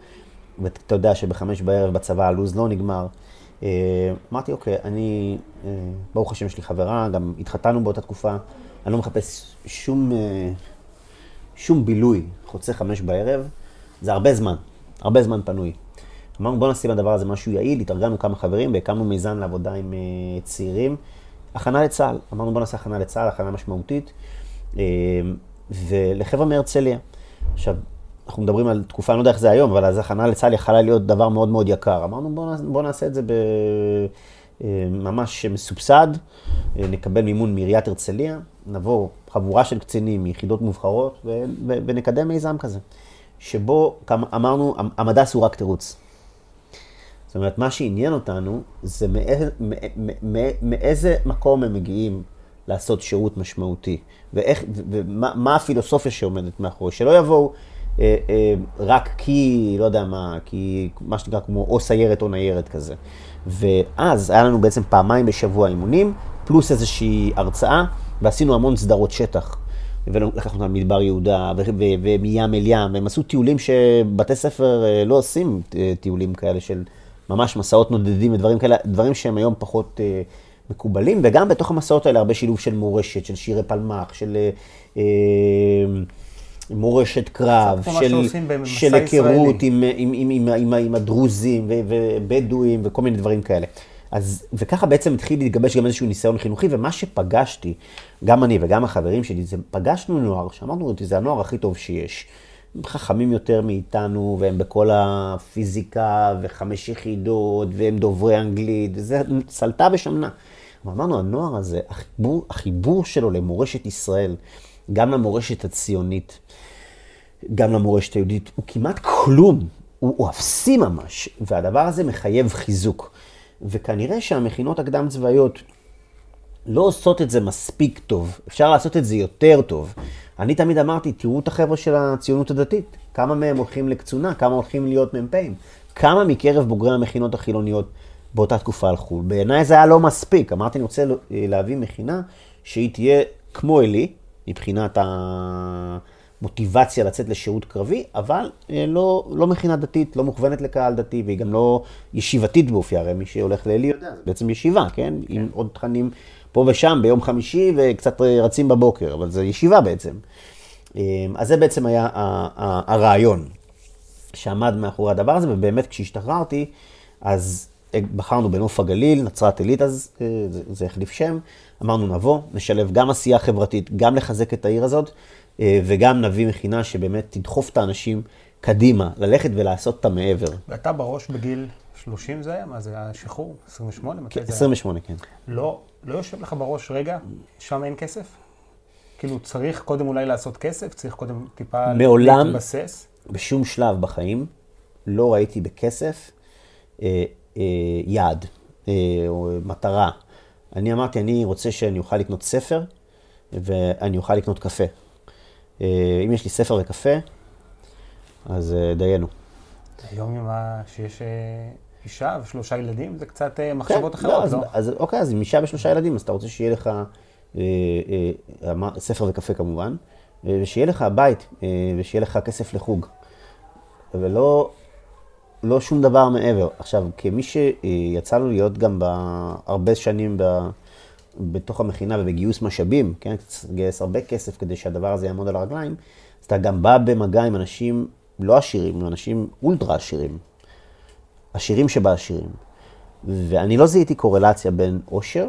ואתה יודע שבחמש בערב בצבא הלו"ז לא נגמר. אה, אמרתי, אוקיי, אני, אה, ברוך השם יש לי חברה, גם התחתנו באותה תקופה, אני לא מחפש שום, אה, שום בילוי חוצה חמש בערב, זה הרבה זמן, הרבה זמן פנוי. אמרנו, בוא נשים לדבר הזה משהו יעיל, התארגנו כמה חברים והקמנו מיזם לעבודה עם צעירים. הכנה לצה"ל, אמרנו בוא נעשה הכנה לצה"ל, הכנה משמעותית, ולחבר'ה מהרצליה. עכשיו, אנחנו מדברים על תקופה, אני לא יודע איך זה היום, אבל אז הכנה לצה"ל יכלה להיות דבר מאוד מאוד יקר. אמרנו, בואו בוא נעשה את זה ב... אה, ממש מסובסד, אה, נקבל מימון מעיריית הרצליה, נבוא חבורה של קצינים מיחידות מובחרות ו... ו... ונקדם מיזם כזה, שבו אמרנו, המדס הוא רק תירוץ. זאת אומרת, מה שעניין אותנו זה מאיזה, מאיזה מקום הם מגיעים לעשות שירות משמעותי, ואיך, ומה הפילוסופיה שעומדת מאחורי, שלא יבואו אה, אה, רק כי, לא יודע מה, כי מה שנקרא כמו או סיירת או ניירת כזה. ואז היה לנו בעצם פעמיים בשבוע אימונים, פלוס איזושהי הרצאה, ועשינו המון סדרות שטח. ולקחנו אותם מדבר יהודה ומים אל ים, והם עשו טיולים שבתי ספר אה, לא עושים טיולים כאלה של ממש מסעות נודדים ודברים כאלה, דברים שהם היום פחות מקובלים, וגם בתוך המסעות האלה הרבה שילוב של מורשת, של שירי פלמ"ח, של... מורשת קרב, של, של היכרות עם, עם, עם, עם, עם, עם הדרוזים ובדואים וכל מיני דברים כאלה. אז, וככה בעצם התחיל להתגבש גם איזשהו ניסיון חינוכי, ומה שפגשתי, גם אני וגם החברים שלי, זה פגשנו נוער, שאמרנו, זה הנוער הכי טוב שיש. הם חכמים יותר מאיתנו, והם בכל הפיזיקה, וחמש יחידות, והם דוברי אנגלית, וזה סלטה ושמנה. אמרנו, הנוער הזה, החיבור, החיבור שלו למורשת ישראל, גם למורשת הציונית, גם למורשת היהודית, הוא כמעט כלום, הוא, הוא אפסי ממש, והדבר הזה מחייב חיזוק. וכנראה שהמכינות הקדם צבאיות לא עושות את זה מספיק טוב, אפשר לעשות את זה יותר טוב. אני תמיד אמרתי, תראו את החבר'ה של הציונות הדתית, כמה מהם הולכים לקצונה, כמה הולכים להיות מ"פים, כמה מקרב בוגרי המכינות החילוניות באותה תקופה הלכו. בעיניי זה היה לא מספיק, אמרתי, אני רוצה להביא מכינה שהיא תהיה כמו אלי, מבחינת המוטיבציה לצאת לשירות קרבי, אבל אה, לא, לא מכינה דתית, לא מוכוונת לקהל דתי, והיא גם לא ישיבתית באופי, הרי מי שהולך לאלי יודע, זה בעצם ישיבה, כן? כן? עם עוד תכנים פה ושם ביום חמישי וקצת רצים בבוקר, אבל זה ישיבה בעצם. אה, אז זה בעצם היה הרעיון שעמד מאחורי הדבר הזה, ובאמת כשהשתחררתי, אז בחרנו בנוף הגליל, נצרת עילית, אז אה, זה, זה החליף שם. אמרנו נבוא, נשלב גם עשייה חברתית, גם לחזק את העיר הזאת, אה, וגם נביא מכינה שבאמת תדחוף את האנשים קדימה, ללכת ולעשות את המעבר. ואתה בראש בגיל 30 זה היה? מה זה היה שחרור? 28? כן, 28, כן. לא, לא יושב לך בראש, רגע, שם אין כסף? כאילו, צריך קודם אולי לעשות כסף? צריך קודם טיפה מעולם- להתבסס? בשום שלב בחיים לא ראיתי בכסף אה, אה, יעד אה, או מטרה. אני אמרתי, אני רוצה שאני אוכל לקנות ספר ואני אוכל לקנות קפה. אה, אם יש לי ספר וקפה, אז אה, דיינו. היום עם ה... שיש אה, אישה ושלושה ילדים, זה קצת אה, מחשבות כן, אחרות, אז, לא? אז אוקיי, אז עם אישה ושלושה ילדים, אז אתה רוצה שיהיה לך אה, אה, אמר- ספר וקפה כמובן, אה, ושיהיה לך בית, אה, ושיהיה לך כסף לחוג. ולא לא שום דבר מעבר. עכשיו, כמי שיצא לו להיות גם הרבה שנים ב, בתוך המכינה ובגיוס משאבים, כן? לגייס הרבה כסף כדי שהדבר הזה יעמוד על הרגליים, אז אתה גם בא במגע עם אנשים לא עשירים, עם אנשים אולטרה עשירים. עשירים שבעשירים. ואני לא זיהיתי קורלציה בין עושר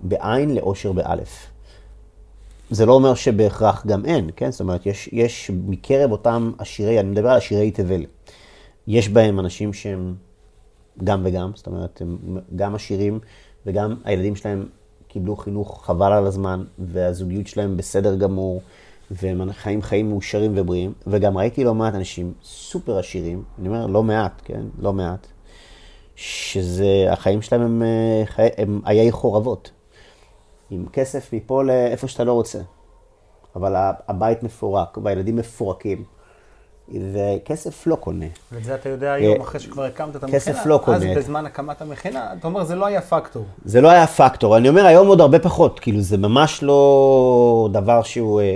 בעין לעושר באלף. זה לא אומר שבהכרח גם אין, כן? זאת אומרת, יש, יש מקרב אותם עשירי, אני מדבר על עשירי תבל. יש בהם אנשים שהם גם וגם, זאת אומרת, הם גם עשירים וגם הילדים שלהם קיבלו חינוך חבל על הזמן, והזוגיות שלהם בסדר גמור, והם חיים חיים מאושרים ובריאים, וגם ראיתי לא מעט אנשים סופר עשירים, אני אומר לא מעט, כן? לא מעט, שזה, החיים שלהם הם, אה, חי, הם עיי חורבות. עם כסף מפה לאיפה שאתה לא רוצה. אבל הבית מפורק, והילדים מפורקים. וכסף לא קונה. ואת זה אתה יודע היום, אחרי שכבר הקמת את המכינה. כסף לא קונה. אז בזמן הקמת המכינה, אתה אומר, זה לא היה פקטור. זה לא היה פקטור. אני אומר, היום עוד הרבה פחות. כאילו, זה ממש לא דבר שהוא, אה,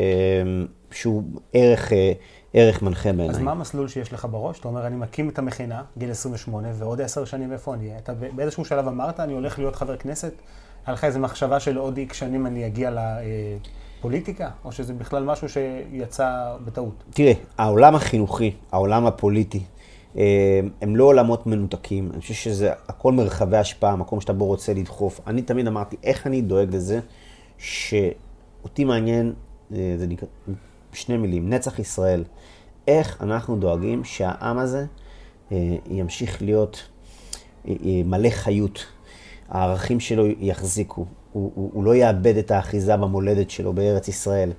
שהוא ערך, אה, ערך מנחה בעיניי. אז מה המסלול שיש לך בראש? אתה אומר, אני מקים את המכינה, גיל 28, ועוד עשר שנים איפה אני אהיה? אתה באיזשהו שלב אמרת, אני הולך להיות חבר כנסת? היה לך איזו מחשבה של עוד איקס שנים אני אגיע לפוליטיקה? או שזה בכלל משהו שיצא בטעות? תראה, העולם החינוכי, העולם הפוליטי, הם לא עולמות מנותקים. אני חושב שזה הכל מרחבי השפעה, מקום שאתה בו רוצה לדחוף. אני תמיד אמרתי, איך אני דואג לזה שאותי מעניין, זה נקרא, שני מילים, נצח ישראל. איך אנחנו דואגים שהעם הזה ימשיך להיות מלא חיות. הערכים שלו יחזיקו, הוא, הוא, הוא לא יאבד את האחיזה במולדת שלו בארץ ישראל.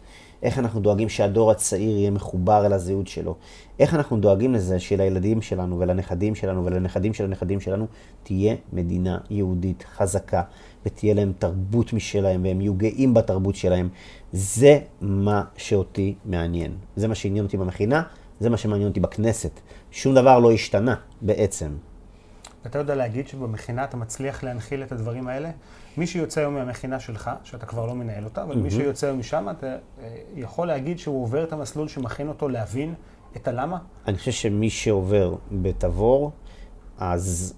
איך אנחנו דואגים שהדור הצעיר יהיה מחובר אל הזהות שלו. איך אנחנו דואגים לזה שלילדים שלנו ולנכדים שלנו ולנכדים של הנכדים שלנו תהיה מדינה יהודית חזקה ותהיה להם תרבות משלהם והם יהיו גאים בתרבות שלהם. זה מה שאותי מעניין. זה מה שעניין אותי במכינה, זה מה שמעניין אותי בכנסת. שום דבר לא השתנה בעצם. אתה יודע להגיד שבמכינה אתה מצליח להנחיל את הדברים האלה? מי שיוצא היום מהמכינה שלך, שאתה כבר לא מנהל אותה, אבל mm-hmm. מי שיוצא היום משם, אתה יכול להגיד שהוא עובר את המסלול שמכין אותו להבין את הלמה? אני חושב שמי שעובר בתבור, אז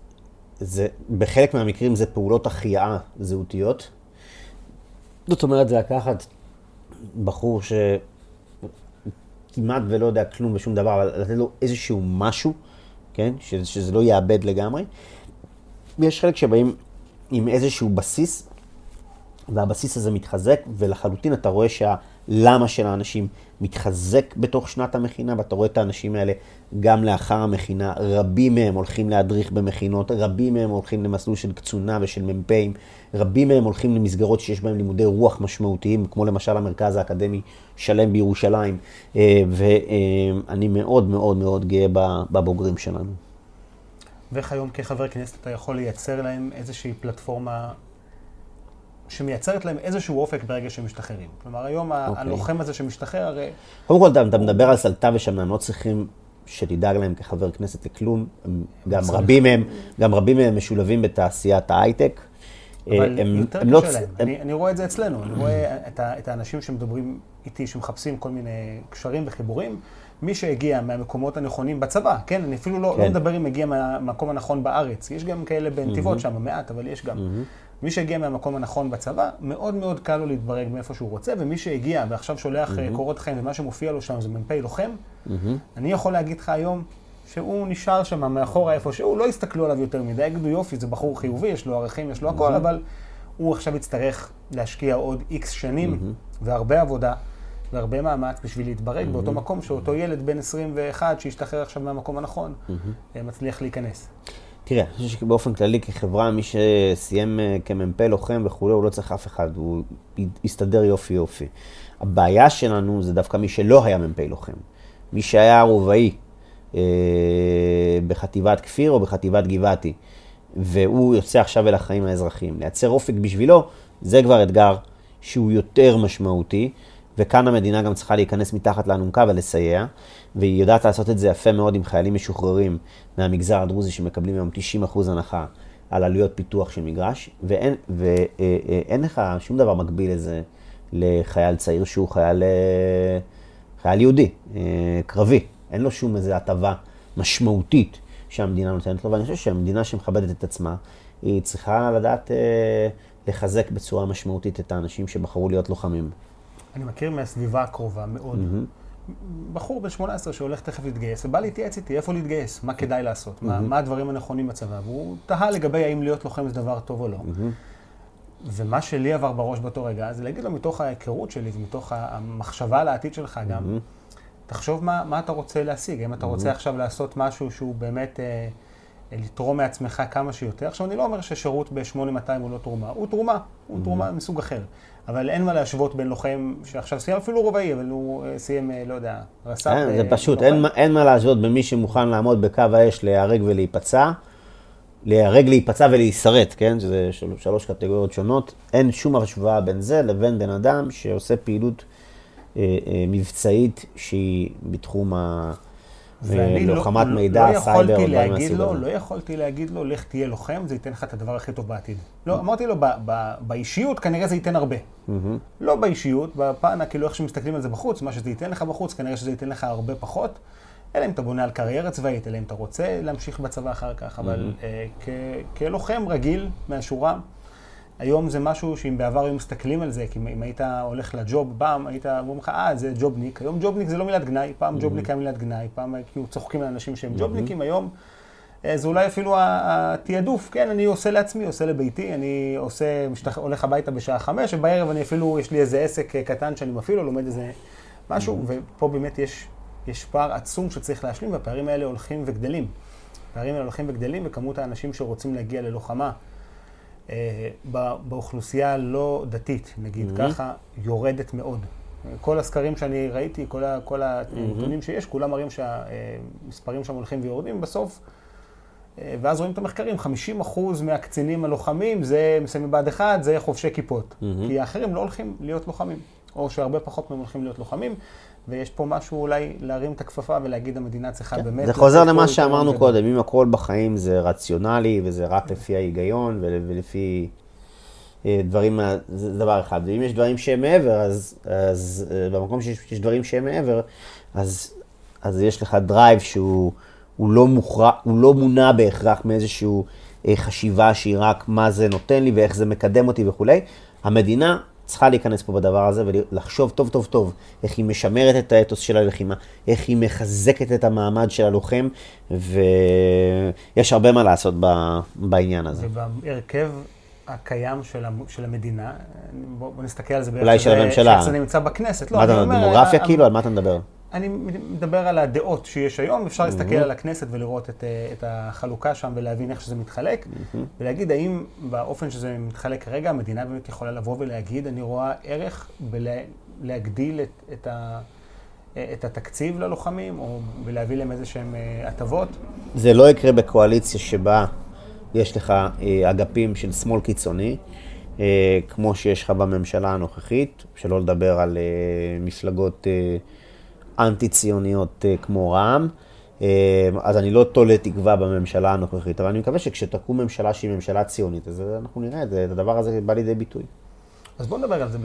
זה, בחלק מהמקרים זה פעולות החייאה זהותיות. זאת אומרת, זה לקחת בחור שכמעט ולא יודע כלום ושום דבר, אבל לתת לו איזשהו משהו. כן? שזה, שזה לא יאבד לגמרי. ויש חלק שבאים עם איזשהו בסיס, והבסיס הזה מתחזק, ולחלוטין אתה רואה שהלמה של האנשים מתחזק בתוך שנת המכינה, ואתה רואה את האנשים האלה גם לאחר המכינה. רבים מהם הולכים להדריך במכינות, רבים מהם הולכים למסלול של קצונה ושל מ"פים, רבים מהם הולכים למסגרות שיש בהם לימודי רוח משמעותיים, כמו למשל המרכז האקדמי שלם בירושלים, ואני מאוד מאוד מאוד גאה בבוגרים שלנו. ואיך היום כחבר כנסת אתה יכול לייצר להם איזושהי פלטפורמה שמייצרת להם איזשהו אופק ברגע שהם משתחררים. כלומר, היום okay. הלוחם הזה שמשתחרר, הרי... קודם כל, אתה, אתה מדבר על סלטה ושם, הם לא צריכים שתדאג להם כחבר כנסת לכלום. הם, גם רבים מהם, גם רבים מהם משולבים בתעשיית ההייטק. אבל הם, יותר הם קשה לא... להם. הם... אני, אני רואה את זה אצלנו. אני רואה את, ה, את האנשים שמדברים איתי, שמחפשים כל מיני קשרים וחיבורים. מי שהגיע מהמקומות הנכונים בצבא, כן? אני אפילו לא, כן. לא מדבר אם הגיע מהמקום הנכון בארץ. יש גם כאלה בנתיבות mm-hmm. שם, מעט, אבל יש גם. Mm-hmm. מי שהגיע מהמקום הנכון בצבא, מאוד מאוד קל לו להתברג מאיפה שהוא רוצה, ומי שהגיע ועכשיו שולח mm-hmm. קורות חיים, ומה שמופיע לו שם זה מ"פ לוחם, mm-hmm. אני יכול להגיד לך היום שהוא נשאר שם מאחורה איפה שהוא, לא יסתכלו עליו יותר מדי, יגידו יופי, זה בחור חיובי, יש לו ערכים, יש לו הכל, mm-hmm. אבל הוא עכשיו יצטרך להשקיע עוד איקס שנים mm-hmm. והרבה עבודה. והרבה מאמץ בשביל להתברג mm-hmm. באותו מקום שאותו ילד בן 21 שהשתחרר עכשיו מהמקום הנכון, mm-hmm. מצליח להיכנס. תראה, אני חושב שבאופן כללי כחברה, מי שסיים כמ"פ לוחם וכולי, הוא לא צריך אף אחד, הוא יסתדר יופי יופי. הבעיה שלנו זה דווקא מי שלא היה מ"פ לוחם. מי שהיה רובעי אה, בחטיבת כפיר או בחטיבת גבעתי, והוא יוצא עכשיו אל החיים האזרחיים. לייצר אופק בשבילו, זה כבר אתגר שהוא יותר משמעותי, וכאן המדינה גם צריכה להיכנס מתחת לאלונקה ולסייע, והיא יודעת לעשות את זה יפה מאוד עם חיילים משוחררים מהמגזר הדרוזי שמקבלים היום 90% הנחה על עלויות פיתוח של מגרש, ואין, ואין לך שום דבר מקביל לזה לחייל צעיר שהוא חייל, חייל יהודי, קרבי. אין לו שום איזו הטבה משמעותית שהמדינה נותנת לו, ואני חושב שהמדינה שמכבדת את עצמה, היא צריכה לדעת אה, לחזק בצורה משמעותית את האנשים שבחרו להיות לוחמים. אני מכיר מהסביבה הקרובה מאוד. Mm-hmm. בחור בן 18 שהולך תכף להתגייס, ובא להתייעץ איתי איפה להתגייס, מה כדאי לעשות, mm-hmm. מה, מה הדברים הנכונים בצבא, והוא תהה לגבי האם להיות לוחם זה דבר טוב או לא. Mm-hmm. ומה שלי עבר בראש באותו רגע, זה להגיד לו מתוך ההיכרות שלי ומתוך המחשבה לעתיד שלך גם, mm-hmm. תחשוב מה, מה אתה רוצה להשיג, אם אתה רוצה mm-hmm. עכשיו לעשות משהו שהוא באמת... אה, לתרום מעצמך כמה שיותר. עכשיו, אני לא אומר ששירות ב-8200 הוא לא תרומה, הוא תרומה, הוא תרומה מסוג אחר. אבל אין מה להשוות בין לוחם שעכשיו סיים אפילו רובעי, אבל הוא אה, סיים, אה, לא יודע, רס"פ. זה אה, פשוט, אין, אין מה להשוות בין מי שמוכן לעמוד בקו האש להיהרג ולהיפצע, להיהרג, להיפצע ולהישרט, כן? שזה של, שלוש קטגוריות שונות. אין שום השוואה בין זה לבין בן אדם שעושה פעילות אה, אה, מבצעית שהיא בתחום ה... ולוחמת לא, מידע, לא סייבר, דברים מהסוג הזה. לא יכולתי להגיד לו, לך תהיה לוחם, זה ייתן לך את הדבר הכי טוב בעתיד. לא, אמרתי לו, ב, ב, באישיות כנראה זה ייתן הרבה. לא באישיות, בפן, כאילו איך שמסתכלים על זה בחוץ, מה שזה ייתן לך בחוץ, כנראה שזה ייתן לך הרבה פחות. אלא אם אתה בונה על קריירה צבאית, אלא אם אתה רוצה להמשיך בצבא אחר כך, אבל. אה, כלוחם רגיל מהשורה, היום זה משהו שאם בעבר היו מסתכלים על זה, כי אם היית הולך לג'וב, פעם היית אומרים לך, אה, זה ג'ובניק. היום ג'ובניק זה לא מילת גנאי, פעם mm-hmm. ג'ובניק היה מילת גנאי, פעם כאילו צוחקים על אנשים שהם mm-hmm. ג'ובניקים, היום אה, זה אולי אפילו התעדוף, כן, אני עושה לעצמי, עושה לביתי, אני עושה, משתח... הולך הביתה בשעה חמש, ובערב אני אפילו, יש לי איזה עסק אה, קטן שאני מפעיל, או לומד איזה משהו, mm-hmm. ופה באמת יש, יש פער עצום שצריך להשלים, והפערים האלה הולכים וגדלים. הפערים האלה הולכים וגדלים, וכמות האנשים שרוצים להגיע ללוחמה, באוכלוסייה הלא דתית, נגיד mm-hmm. ככה, יורדת מאוד. כל הסקרים שאני ראיתי, כל, ה, כל הנתונים mm-hmm. שיש, כולם מראים שהמספרים שם הולכים ויורדים בסוף. אה, ואז רואים את המחקרים, 50% מהקצינים הלוחמים זה מסיימים בה"ד 1, זה חובשי כיפות. Mm-hmm. כי האחרים לא הולכים להיות לוחמים, או שהרבה פחות מהם הולכים להיות לוחמים. ויש פה משהו אולי להרים את הכפפה ולהגיד המדינה צריכה כן. באמת... זה חוזר למה שאמרנו קודם, אם הכל בחיים זה רציונלי וזה רק לפי ההיגיון ולפי אה, דברים, זה דבר אחד. ואם יש דברים שהם מעבר, אז, אז אה, במקום שיש דברים שהם מעבר, אז, אז יש לך drive שהוא הוא לא, מוכרע, הוא לא מונע בהכרח מאיזושהי אה, חשיבה שהיא רק מה זה נותן לי ואיך זה מקדם אותי וכולי. המדינה צריכה להיכנס פה בדבר הזה ולחשוב טוב טוב טוב איך היא משמרת את האתוס של הלחימה, איך היא מחזקת את המעמד של הלוחם, ויש הרבה מה לעשות בעניין הזה. ובהרכב הקיים של, של המדינה, בוא, בוא נסתכל על זה אולי של הממשלה. איך זה נמצא בכנסת. לא, מה אתה, אומר, דמוגרפיה אה, כאילו? על מה אתה מדבר? אני מדבר על הדעות שיש היום, אפשר להסתכל על הכנסת ולראות את, אה, את החלוקה שם ולהבין איך שזה מתחלק, ולהגיד האם באופן שזה מתחלק כרגע, המדינה באמת יכולה לבוא ולהגיד, אני רואה ערך בלהגדיל את, את, ה, את התקציב ללוחמים, או בלהביא להם איזה שהם אה, הטבות. זה לא יקרה בקואליציה שבה יש לך אה, אגפים של שמאל קיצוני. כמו שיש לך בממשלה הנוכחית, שלא לדבר על מפלגות אנטי-ציוניות אה, כמו רע"מ. אה, אז אני לא תולה תקווה בממשלה הנוכחית, אבל אני מקווה שכשתקום ממשלה שהיא ממשלה ציונית, אז אנחנו נראה את זה, את הדבר הזה בא לידי ביטוי. אז בוא נדבר על זה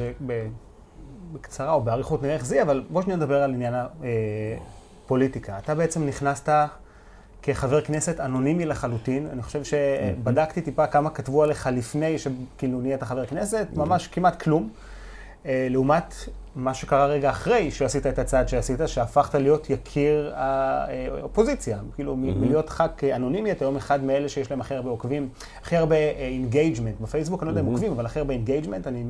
בקצרה או באריכות, נראה איך זה, אבל בוא שניה נדבר על עניין הפוליטיקה. אתה בעצם נכנסת כחבר כנסת אנונימי לחלוטין. אני חושב שבדקתי טיפה כמה כתבו עליך לפני שכאילו נהיית חבר כנסת, ממש כמעט כלום. אה, לעומת מה שקרה רגע אחרי שעשית את הצעד שעשית, שהפכת להיות יקיר האופוזיציה. כאילו, mm-hmm. מלהיות ח"כ אנונימי, אתה היום אחד מאלה שיש להם הכי הרבה עוקבים, הכי הרבה engagement. אה, בפייסבוק, אני לא יודע אם. עוקבים, אבל הכי הרבה engagement. אני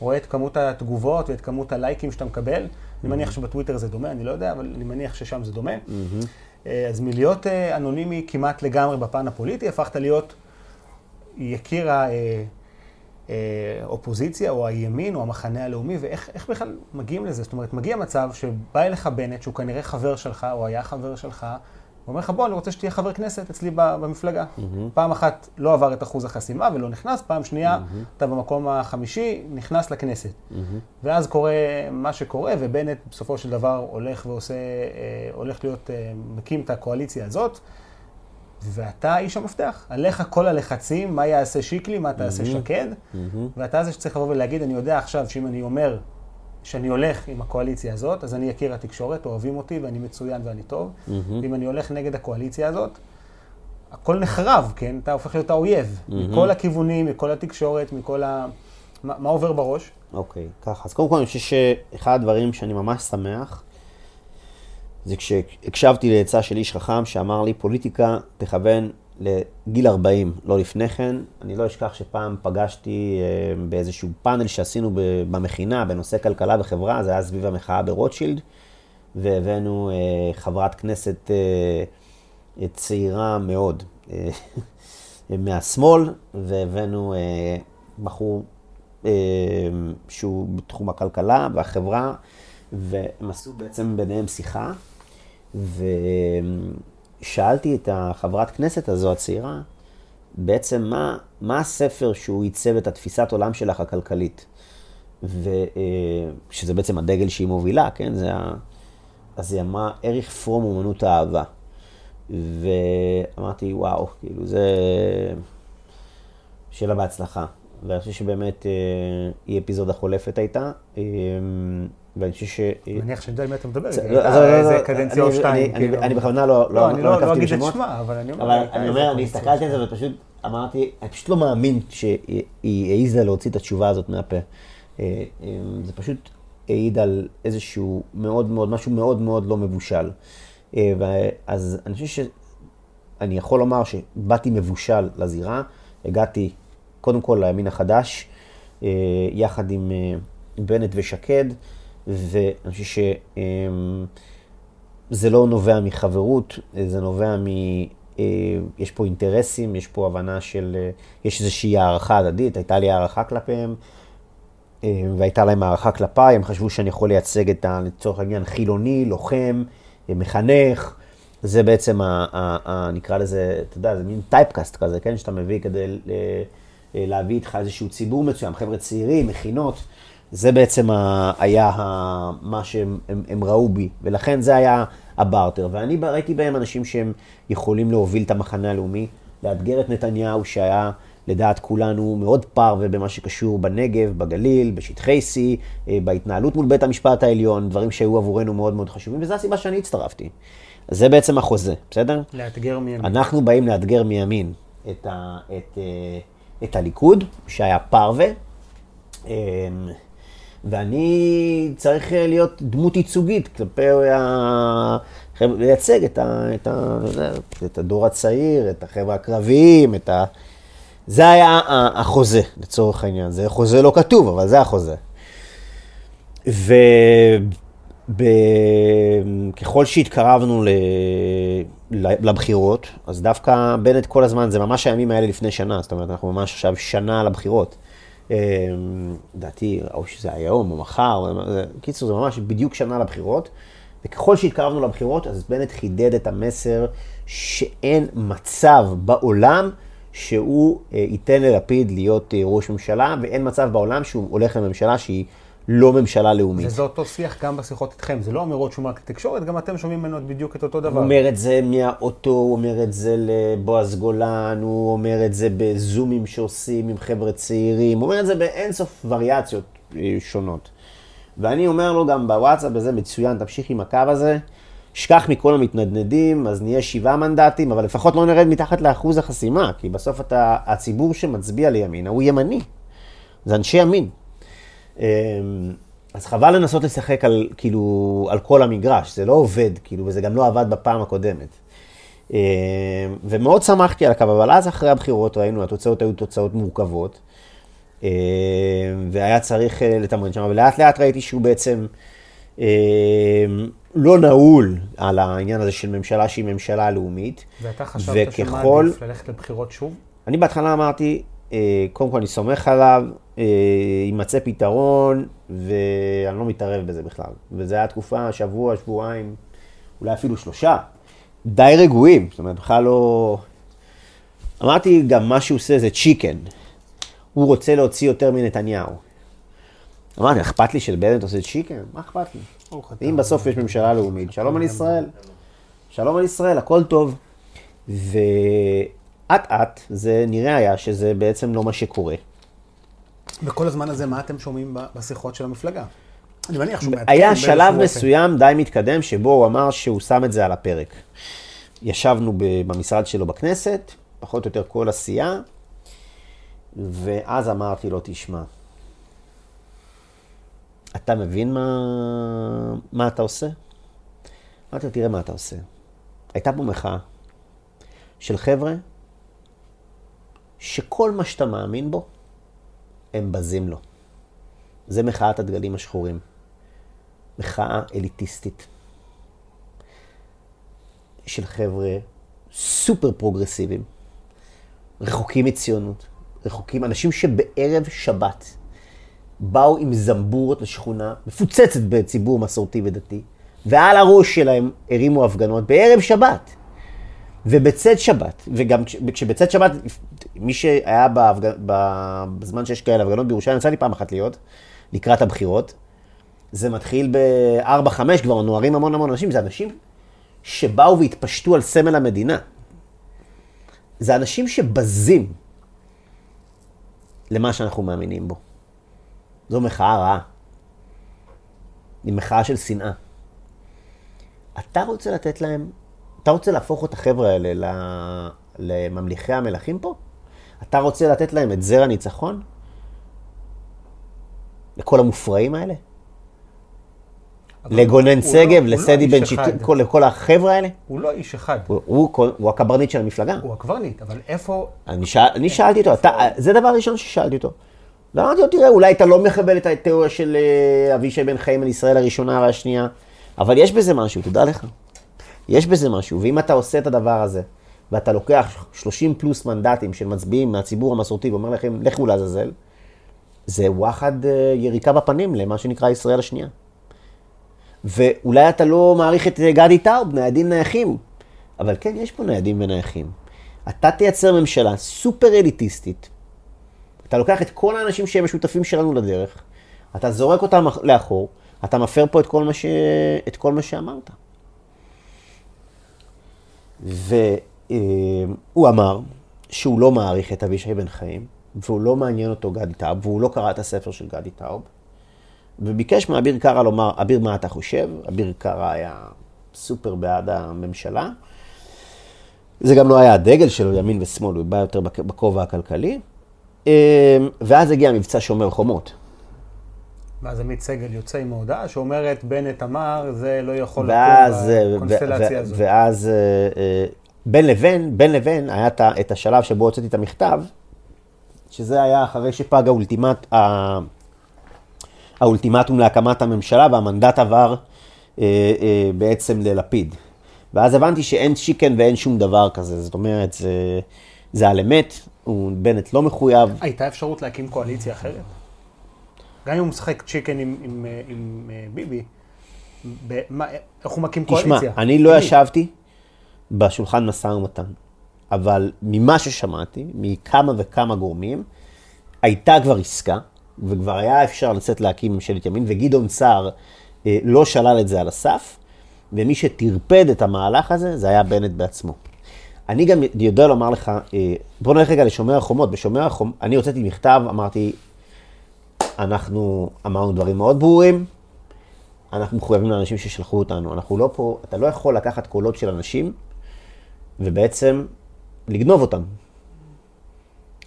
רואה את כמות התגובות ואת כמות הלייקים שאתה מקבל. Mm-hmm. אני מניח שבטוויטר זה דומה, אני לא יודע, אבל אני מניח ששם זה דומה. Mm-hmm. אז מלהיות אנונימי כמעט לגמרי בפן הפוליטי, הפכת להיות יקיר האופוזיציה או הימין או המחנה הלאומי, ואיך בכלל מגיעים לזה? זאת אומרת, מגיע מצב שבא אליך בנט, שהוא כנראה חבר שלך, או היה חבר שלך, הוא אומר לך, בוא, אני רוצה שתהיה חבר כנסת אצלי במפלגה. Mm-hmm. פעם אחת לא עבר את אחוז החסימה ולא נכנס, פעם שנייה mm-hmm. אתה במקום החמישי, נכנס לכנסת. Mm-hmm. ואז קורה מה שקורה, ובנט בסופו של דבר הולך ועושה, אה, הולך להיות, אה, מקים את הקואליציה הזאת, ואתה איש המפתח. עליך כל הלחצים, מה יעשה שיקלי, מה תעשה mm-hmm. שקד, mm-hmm. ואתה זה שצריך לבוא ולהגיד, אני יודע עכשיו שאם אני אומר שאני הולך עם הקואליציה הזאת, אז אני אכיר התקשורת, אוהבים אותי ואני מצוין ואני טוב. Mm-hmm. ואם אני הולך נגד הקואליציה הזאת, הכל נחרב, כן? אתה הופך להיות האויב. Mm-hmm. מכל הכיוונים, מכל התקשורת, מכל ה... מה, מה עובר בראש? אוקיי, okay, ככה. אז קודם כל אני חושב שאחד הדברים שאני ממש שמח, זה כשהקשבתי לעצה של איש חכם שאמר לי, פוליטיקה תכוון לגיל 40, לא לפני כן. אני לא אשכח שפעם פגשתי אה, באיזשהו פאנל שעשינו במכינה בנושא כלכלה וחברה, זה היה סביב המחאה ברוטשילד, והבאנו אה, חברת כנסת אה, צעירה מאוד [LAUGHS] מהשמאל, והבאנו בחור שהוא בתחום הכלכלה והחברה, והם עשו בעצם ביניהם שיחה. ו... שאלתי את החברת כנסת הזו, הצעירה, בעצם מה, מה הספר שהוא עיצב את התפיסת עולם שלך הכלכלית. ושזה אה, בעצם הדגל שהיא מובילה, כן? זה ה... אז היא אמרה, ערך פרום אומנות האהבה. ואמרתי, וואו, כאילו זה... שיהיה לה בהצלחה. ואני חושב שבאמת אה, היא אפיזודה חולפת הייתה. אה, ואני חושב ש... מניח שאני יודע על מי אתה מדבר, איזה קדנציה או שתיים. אני בכוונה לא, לא, לא, לא, לא אגיד את שמה, אבל אני אומר... אבל אני אומר, אני הסתכלתי על זה ופשוט אמרתי, אני פשוט לא מאמין שהיא העיזה להוציא את התשובה הזאת מהפה. אה, אה, זה פשוט העיד על איזשהו מאוד מאוד, משהו מאוד מאוד לא מבושל. אה, אז אני חושב שאני יכול לומר שבאתי מבושל לזירה, הגעתי קודם כל לימין החדש, יחד עם בנט ושקד. ואני חושב שזה לא נובע מחברות, זה נובע מ... אה, יש פה אינטרסים, יש פה הבנה של... אה, יש איזושהי הערכה הדדית, הייתה לי הערכה כלפיהם, אה, והייתה להם הערכה כלפיי, הם חשבו שאני יכול לייצג את ה... לצורך העניין, חילוני, לוחם, מחנך. זה בעצם, ה, ה, ה, נקרא לזה, אתה יודע, זה מין טייפקאסט כזה, כן? שאתה מביא כדי להביא איתך איזשהו ציבור מסוים, חבר'ה צעירים, מכינות. זה בעצם ה, היה ה, מה שהם הם, הם ראו בי, ולכן זה היה הברטר. ואני ראיתי בהם אנשים שהם יכולים להוביל את המחנה הלאומי, לאתגר את נתניהו, שהיה לדעת כולנו מאוד פרווה במה שקשור בנגב, בגליל, בשטחי C, אה, בהתנהלות מול בית המשפט העליון, דברים שהיו עבורנו מאוד מאוד חשובים, וזו הסיבה שאני הצטרפתי. זה בעצם החוזה, בסדר? לאתגר מימין. אנחנו באים לאתגר מימין את, ה, את, אה, את הליכוד, שהיה פרווה. ואני צריך אה, להיות דמות ייצוגית כלפי ה... לייצג את, ה... את, ה... את הדור הצעיר, את החבר'ה הקרביים, את ה... זה היה החוזה, לצורך העניין. זה חוזה לא כתוב, אבל זה החוזה. וככל שהתקרבנו ל... לבחירות, אז דווקא בנט כל הזמן, זה ממש הימים האלה לפני שנה, זאת אומרת, אנחנו ממש עכשיו שנה לבחירות. אמ, לדעתי, או שזה היום או מחר, קיצור, זה ממש בדיוק שנה לבחירות. וככל שהתקרבנו לבחירות, אז בנט חידד את המסר שאין מצב בעולם שהוא אה, ייתן ללפיד להיות אה, ראש ממשלה, ואין מצב בעולם שהוא הולך לממשלה שהיא לא ממשלה לאומית. וזה אותו שיח גם בשיחות איתכם, זה לא אמירות שהוא אומר כתקשורת, גם אתם שומעים ממנו בדיוק את אותו דבר. הוא אומר את זה מהאוטו, הוא אומר את זה לבועז גולן, הוא אומר את זה בזומים שעושים עם חבר'ה צעירים, הוא אומר את זה באינסוף וריאציות אה, שונות. ואני אומר לו גם בוואטסאפ, וזה מצוין, תמשיך עם הקו הזה, שכח מכל המתנדנדים, אז נהיה שבעה מנדטים, אבל לפחות לא נרד מתחת לאחוז החסימה, כי בסוף אתה, הציבור שמצביע לימינה הוא ימני. זה אנשי ימין. אמ, אז חבל לנסות לשחק על, כאילו, על כל המגרש, זה לא עובד, כאילו, וזה גם לא עבד בפעם הקודמת. אמ, ומאוד שמחתי על הקו, אבל אז אחרי הבחירות ראינו, התוצאות היו תוצאות מורכבות, אמ, והיה צריך אה, לתמרן שם, ולאט לאט ראיתי שהוא בעצם לא נעול על העניין הזה של ממשלה שהיא ממשלה לאומית. ואתה חשבת וככל... שמעדיף ללכת לבחירות שוב? אני בהתחלה אמרתי, אה, קודם כל אני סומך עליו, יימצא פתרון, ואני לא מתערב בזה בכלל. וזו הייתה תקופה, שבוע, שבועיים, אולי אפילו שלושה, די רגועים, זאת אומרת, בכלל לא... אמרתי גם מה שהוא עושה זה צ'יקן. הוא רוצה להוציא יותר מנתניהו. אמרתי, אכפת לי שלבנט עושה צ'יקן? מה אכפת לי? אם בסוף יש ממשלה לאומית, שלום על ישראל. שלום על ישראל, הכל טוב. ואט אט זה נראה היה שזה בעצם לא מה שקורה. וכל הזמן הזה, מה אתם שומעים בשיחות של המפלגה? אני מניח שהוא מעדכן היה שלב אופן. מסוים די מתקדם שבו הוא אמר שהוא שם את זה על הפרק. ישבנו במשרד שלו בכנסת, פחות או יותר כל הסיעה, ואז אמרתי לו, תשמע, אתה מבין מה, מה אתה עושה? אמרתי לו, תראה מה אתה עושה. הייתה פה מחאה של חבר'ה שכל מה שאתה מאמין בו, הם בזים לו. זה מחאת הדגלים השחורים. מחאה אליטיסטית. של חבר'ה סופר פרוגרסיביים, רחוקים מציונות, רחוקים, אנשים שבערב שבת באו עם זמבורות לשכונה מפוצצת בציבור מסורתי ודתי, ועל הראש שלהם הרימו הפגנות בערב שבת. ובצאת שבת, וגם כש- כשבצאת שבת, מי שהיה בהפג... בזמן שיש כאלה הפגנות בירושלים, יצא לי פעם אחת להיות, לקראת הבחירות, זה מתחיל ב-4-5, כבר נוהרים המון המון אנשים, זה אנשים שבאו והתפשטו על סמל המדינה. זה אנשים שבזים למה שאנחנו מאמינים בו. זו מחאה רעה. היא מחאה של שנאה. אתה רוצה לתת להם, אתה רוצה להפוך את החבר'ה האלה ל- לממליכי המלכים פה? אתה רוצה לתת להם את זר הניצחון? לכל המופרעים האלה? לגונן הוא שגב, לא- הוא לא לסדי איש בן כל- לכל החבר'ה האלה? הוא לא איש אחד, הוא, הוא, הוא הקברניט של המפלגה. הוא הקברניט, אבל איפה... אני, שאל, אני שאלתי אותו, אתה, זה הדבר הראשון ששאלתי אותו. ואמרתי לו, תראה, אולי אתה לא מקבל את התיאוריה של אה, אבישי בן חיים על ישראל הראשונה והשנייה, אבל יש בזה משהו, תדע לך. יש בזה משהו, ואם אתה עושה את הדבר הזה, ואתה לוקח 30 פלוס מנדטים של מצביעים מהציבור המסורתי ואומר לכם, לכו לעזאזל, זה וואחד אה, יריקה בפנים למה שנקרא ישראל השנייה. ואולי אתה לא מעריך את אה, גדי טאוב, ניידים נייחים, אבל כן, יש פה ניידים ונייחים. אתה תייצר ממשלה סופר אליטיסטית, אתה לוקח את כל האנשים שהם משותפים שלנו לדרך, אתה זורק אותם לאחור, אתה מפר פה את כל מה, ש... את כל מה שאמרת. והוא אמר שהוא לא מעריך את אבישי בן חיים, והוא לא מעניין אותו גדי טאוב, והוא לא קרא את הספר של גדי טאוב, וביקש מאביר קארה לומר, אביר, מה אתה חושב? אביר קארה היה סופר בעד הממשלה. זה גם לא היה הדגל שלו, ימין ושמאל, הוא בא יותר בכ- בכובע הכלכלי. אה, ואז הגיע מבצע שומר חומות. ואז עמית סגל יוצא עם ההודעה שאומרת, בנט אמר, זה לא יכול ואז, אה, לקום בקונסטלציה הזאת. ואז אה, אה, בין לבין, בין לבין, היה את השלב שבו הוצאתי את המכתב, שזה היה אחרי שפג האולטימט, האולטימטום להקמת הממשלה והמנדט עבר אה, אה, בעצם ללפיד. ואז הבנתי שאין צ'יקן ואין שום דבר כזה, זאת אומרת, זה, זה על אמת, בנט לא מחויב. הייתה אפשרות להקים קואליציה אחרת? גם אם הוא משחק צ'יקן עם, עם, אה, עם, אה, ביבי, ב- מה- איך הוא מקים תשמע, קואליציה? אני לא? ישבתי בשולחן משא ומתן, אבל ממה ששמעתי, מכמה וכמה גורמים, הייתה כבר עסקה, וכבר היה אפשר לצאת להקים ממשלת ימין, וגדעון סער אה, לא שלל את זה על הסף, ומי שטרפד את המהלך הזה, זה היה בנט בעצמו. אני גם יודע לומר לך, אה, בוא נלך רגע לשומר החומות. בשומר החומות, אני הוצאתי מכתב, אמרתי, אנחנו אמרנו דברים מאוד ברורים, אנחנו מחויבים לאנשים ששלחו אותנו. אנחנו לא פה, אתה לא יכול לקחת קולות של אנשים ובעצם לגנוב אותם.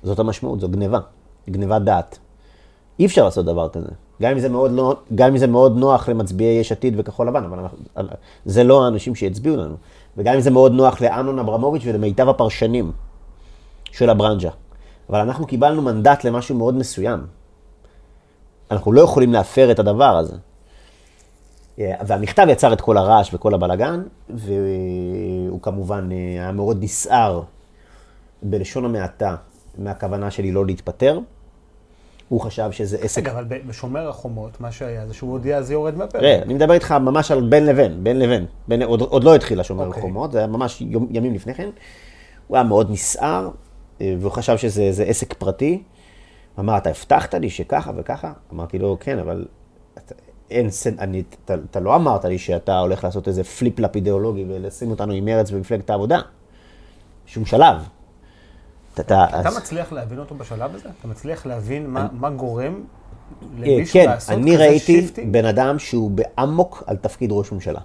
זאת המשמעות, זו גניבה, גניבת דעת. אי אפשר לעשות דבר כזה. גם אם זה מאוד, לא, גם אם זה מאוד נוח למצביעי יש עתיד וכחול לבן, אבל אנחנו, זה לא האנשים שהצביעו לנו. וגם אם זה מאוד נוח לאמנון אברמוביץ' ולמיטב הפרשנים של הברנז'ה. אבל אנחנו קיבלנו מנדט למשהו מאוד מסוים. אנחנו לא יכולים להפר את הדבר הזה. והמכתב יצר את כל הרעש וכל הבלגן, והוא כמובן היה מאוד נסער, בלשון המעטה, מהכוונה שלי לא להתפטר. הוא חשב שזה עסק... רגע, אבל בשומר החומות, מה שהיה זה שהוא הודיע זה יורד מהפרק. תראה, אני מדבר איתך ממש על בין לבין, בין לבין. בין, עוד, עוד לא התחיל השומר אוקיי. החומות, זה היה ממש יום, ימים לפני כן. הוא היה מאוד נסער, אה, והוא חשב שזה זה עסק פרטי. אמר, אתה הבטחת לי שככה וככה? אמרתי לו, כן, אבל אתה, אין, אני, אתה, אתה לא אמרת לי שאתה הולך לעשות איזה flip-flop אידיאולוגי ולשים אותנו עם מרץ במפלגת העבודה. שום שלב. אתה, אתה, אתה אז- מצליח להבין אותו בשלב הזה? אתה מצליח להבין מה, מה גורם אה, למישהו כן, לעשות אני כזה ראיתי shifting? בן אדם שהוא באמוק על תפקיד ראש ממשלה.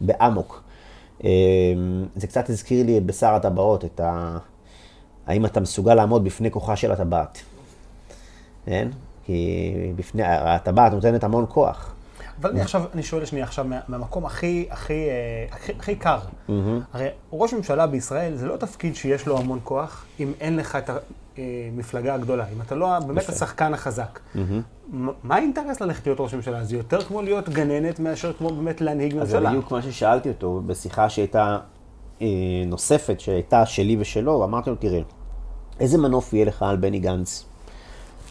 באמוק. אה, זה קצת הזכיר לי בשר הטבעות, את ה... האם אתה מסוגל לעמוד בפני כוחה של הטבעת. כן? כי בפני... הטבעת נותנת המון כוח. אבל אני עכשיו, אני שואל שנייה עכשיו, מה- מהמקום הכי, הכי, אה, הכי, הכי קר. הרי ראש ממשלה בישראל זה לא תפקיד שיש לו המון כוח, אם אין לך את המפלגה הגדולה, אם אתה לא באמת השחקן החזק. מה האינטרס ללכת להיות ראש ממשלה? זה יותר כמו להיות גננת מאשר כמו באמת להנהיג אז זה ממשלה. בדיוק מה ששאלתי אותו בשיחה שהייתה אה, נוספת, שהייתה שלי ושלו, אמרתי לו, תראה, איזה מנוף יהיה לך על בני גנץ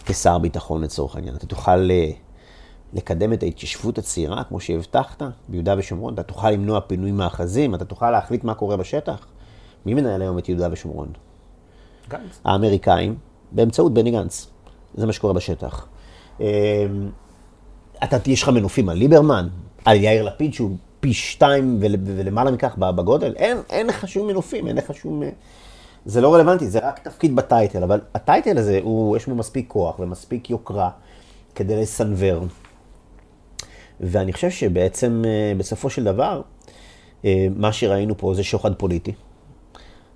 כשר ביטחון לצורך העניין? אתה תוכל אה, לקדם את ההתיישבות הצעירה, כמו שהבטחת, ביהודה ושומרון? אתה תוכל למנוע פינוי מאחזים? אתה תוכל להחליט מה קורה בשטח? מי מנהל היום את יהודה ושומרון? גנץ. האמריקאים, באמצעות בני גנץ. זה מה שקורה בשטח. אה, אתה, יש לך מנופים על ליברמן, על יאיר לפיד, שהוא פי שתיים ול, ולמעלה מכך בגודל, אין, אין לך שום מנופים, אין לך שום... זה לא רלוונטי, זה רק תפקיד בטייטל, אבל הטייטל הזה, הוא, יש בו מספיק כוח ומספיק יוקרה כדי לסנוור. ואני חושב שבעצם, אה, בסופו של דבר, אה, מה שראינו פה זה שוחד פוליטי.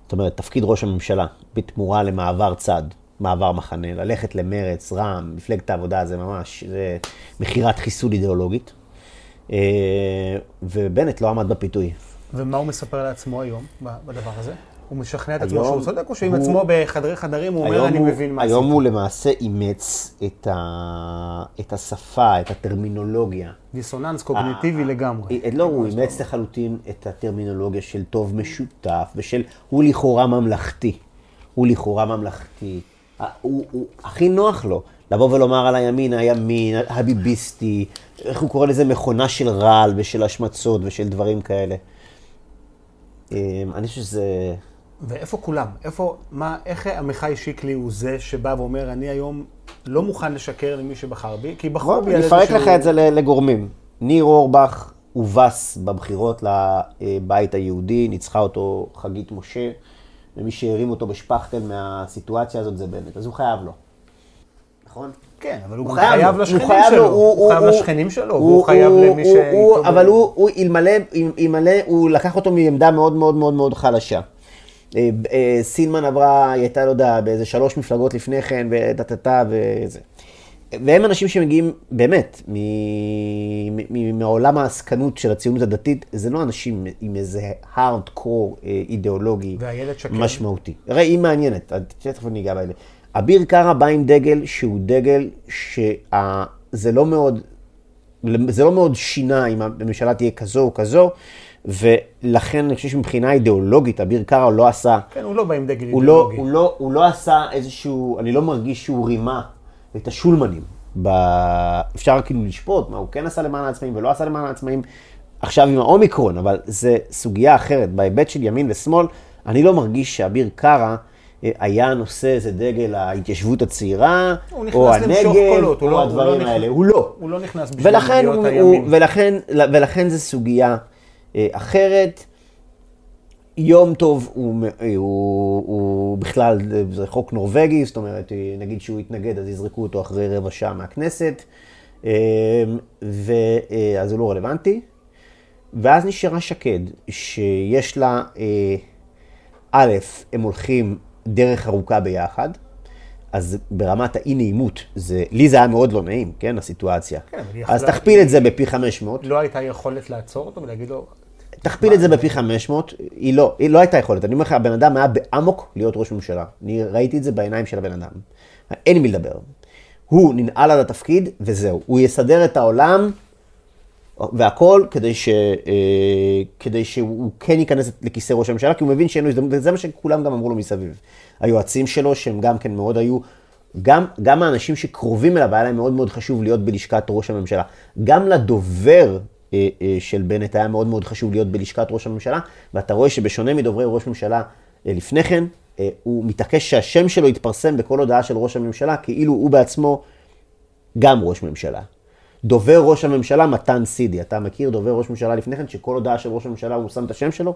זאת אומרת, תפקיד ראש הממשלה בתמורה למעבר צד, מעבר מחנה, ללכת למרץ, רע"מ, מפלגת העבודה, זה ממש, זה מכירת חיסול אידיאולוגית. אה, ובנט לא עמד בפיתוי. ומה הוא מספר לעצמו היום בדבר הזה? הוא משכנע את עצמו היום שהוא צודק, או שעם הוא- עצמו בחדרי חדרים הוא אומר, היום אני הוא- מבין מה היום עשית. הוא למעשה אימץ את, ה... את השפה, את הטרמינולוגיה. דיסוננס קוגניטיבי לגמרי. אה, לא, הוא אימץ לחלוטין את הטרמינולוגיה של טוב משותף ושל הוא לכאורה ממלכתי. הוא לכאורה ממלכתי. ה- הוא, הוא, הכי נוח לו לבוא ולומר על הימין, הימין, הביביסטי, איך הוא קורא לזה מכונה של רעל ושל השמצות ושל דברים כאלה. אה, אני חושב שזה... ואיפה כולם? איפה, מה, איך עמיחי שיקלי הוא זה שבא ואומר, אני היום לא מוכן לשקר למי שבחר בי, כי בחרו בוא, בי על אני אפרק. לך את זה לגורמים. ניר אורבך הובס בבחירות לבית היהודי, ניצחה אותו חגית משה, ומי שהרים אותו בשפכטל מהסיטואציה הזאת זה בנט, אז הוא חייב לו. נכון? כן, אבל הוא הוא חייב חייב לשכנים הוא חייב לו, שלו. הוא- הוא חייב הוא- לשכנים שלו, הוא- והוא חייב הוא- למי הוא-. הוא- אבל הוא, הוא אלמלא, אלמלא, הוא לקח אותו מעמדה מאוד מאוד מאוד מאוד חלשה. אה, אה, סילמן עברה, היא הייתה, לא יודע, באיזה שלוש מפלגות לפני כן, וטטטה וזה. והם אנשים שמגיעים באמת מ- מ- מ- מעולם העסקנות של הציונות הדתית, זה לא אנשים עם איזה הארד-קור אידיאולוגי ואיילת שקד? משמעותי. הרי היא מעניינת, תכף אני אגע באלה. אביר קארה בא עם דגל שהוא דגל שזה לא מאוד, זה לא מאוד שינה אם הממשלה תהיה כזו או כזו, ולכן אני חושב שמבחינה אידיאולוגית אביר קארה לא עשה כן, הוא לא בא עם דגל הוא לא, אידיאולוגי. הוא, לא, הוא לא עשה איזשהו, אני לא מרגיש שהוא רימה את השולמנים. ב... אפשר כאילו לשפוט מה הוא כן עשה למען העצמאים ולא עשה למען העצמאים עכשיו עם האומיקרון, אבל זה סוגיה אחרת. בהיבט של ימין ושמאל, אני לא מרגיש שאביר קארה אה, היה נושא איזה דגל ההתיישבות הצעירה, הוא או הנגב, קולות, הוא או לא- הוא הדברים לא נכנס- האלה. הוא לא. הוא לא נכנס בשביל להיות הוא, הימין. ולכן, ולכן זו סוגיה אחרת. יום טוב הוא, אה, הוא, הוא בכלל, זה חוק נורבגי, זאת אומרת, אה, נגיד שהוא יתנגד אז יזרקו אותו אחרי רבע שעה מהכנסת, אה, ואז הוא לא רלוונטי. ואז נשארה שקד, שיש לה, אה, א', הם הולכים דרך ארוכה ביחד, אז ברמת האי נעימות, זה, לי זה היה מאוד לא נעים, כן, הסיטואציה. כן, אז תכפיל את זה בפי 500. לא הייתה יכולת לעצור אותו ולהגיד לו, תכפיל את זה בפי 500, היא לא, היא לא הייתה יכולת. אני אומר לך, הבן אדם היה באמוק להיות ראש ממשלה. אני ראיתי את זה בעיניים של הבן אדם. אין מי לדבר. הוא ננעל על התפקיד, וזהו. הוא יסדר את העולם והכל כדי, ש, אה, כדי שהוא כן ייכנס לכיסא ראש הממשלה, כי הוא מבין שאין לו הזדמנות, וזה מה שכולם גם אמרו לו מסביב. היועצים שלו, שהם גם כן מאוד היו, גם, גם האנשים שקרובים אליו, היה להם מאוד מאוד חשוב להיות בלשכת ראש הממשלה. גם לדובר של בנט היה מאוד מאוד חשוב להיות בלשכת ראש הממשלה, ואתה רואה שבשונה מדוברי ראש ממשלה אה, לפני כן, אה, הוא מתעקש שהשם שלו יתפרסם בכל הודעה של ראש הממשלה, כאילו הוא בעצמו גם ראש ממשלה. דובר ראש הממשלה מתן סידי. אתה מכיר דובר ראש ממשלה לפני כן, שכל הודעה של ראש הממשלה הוא שם את השם שלו?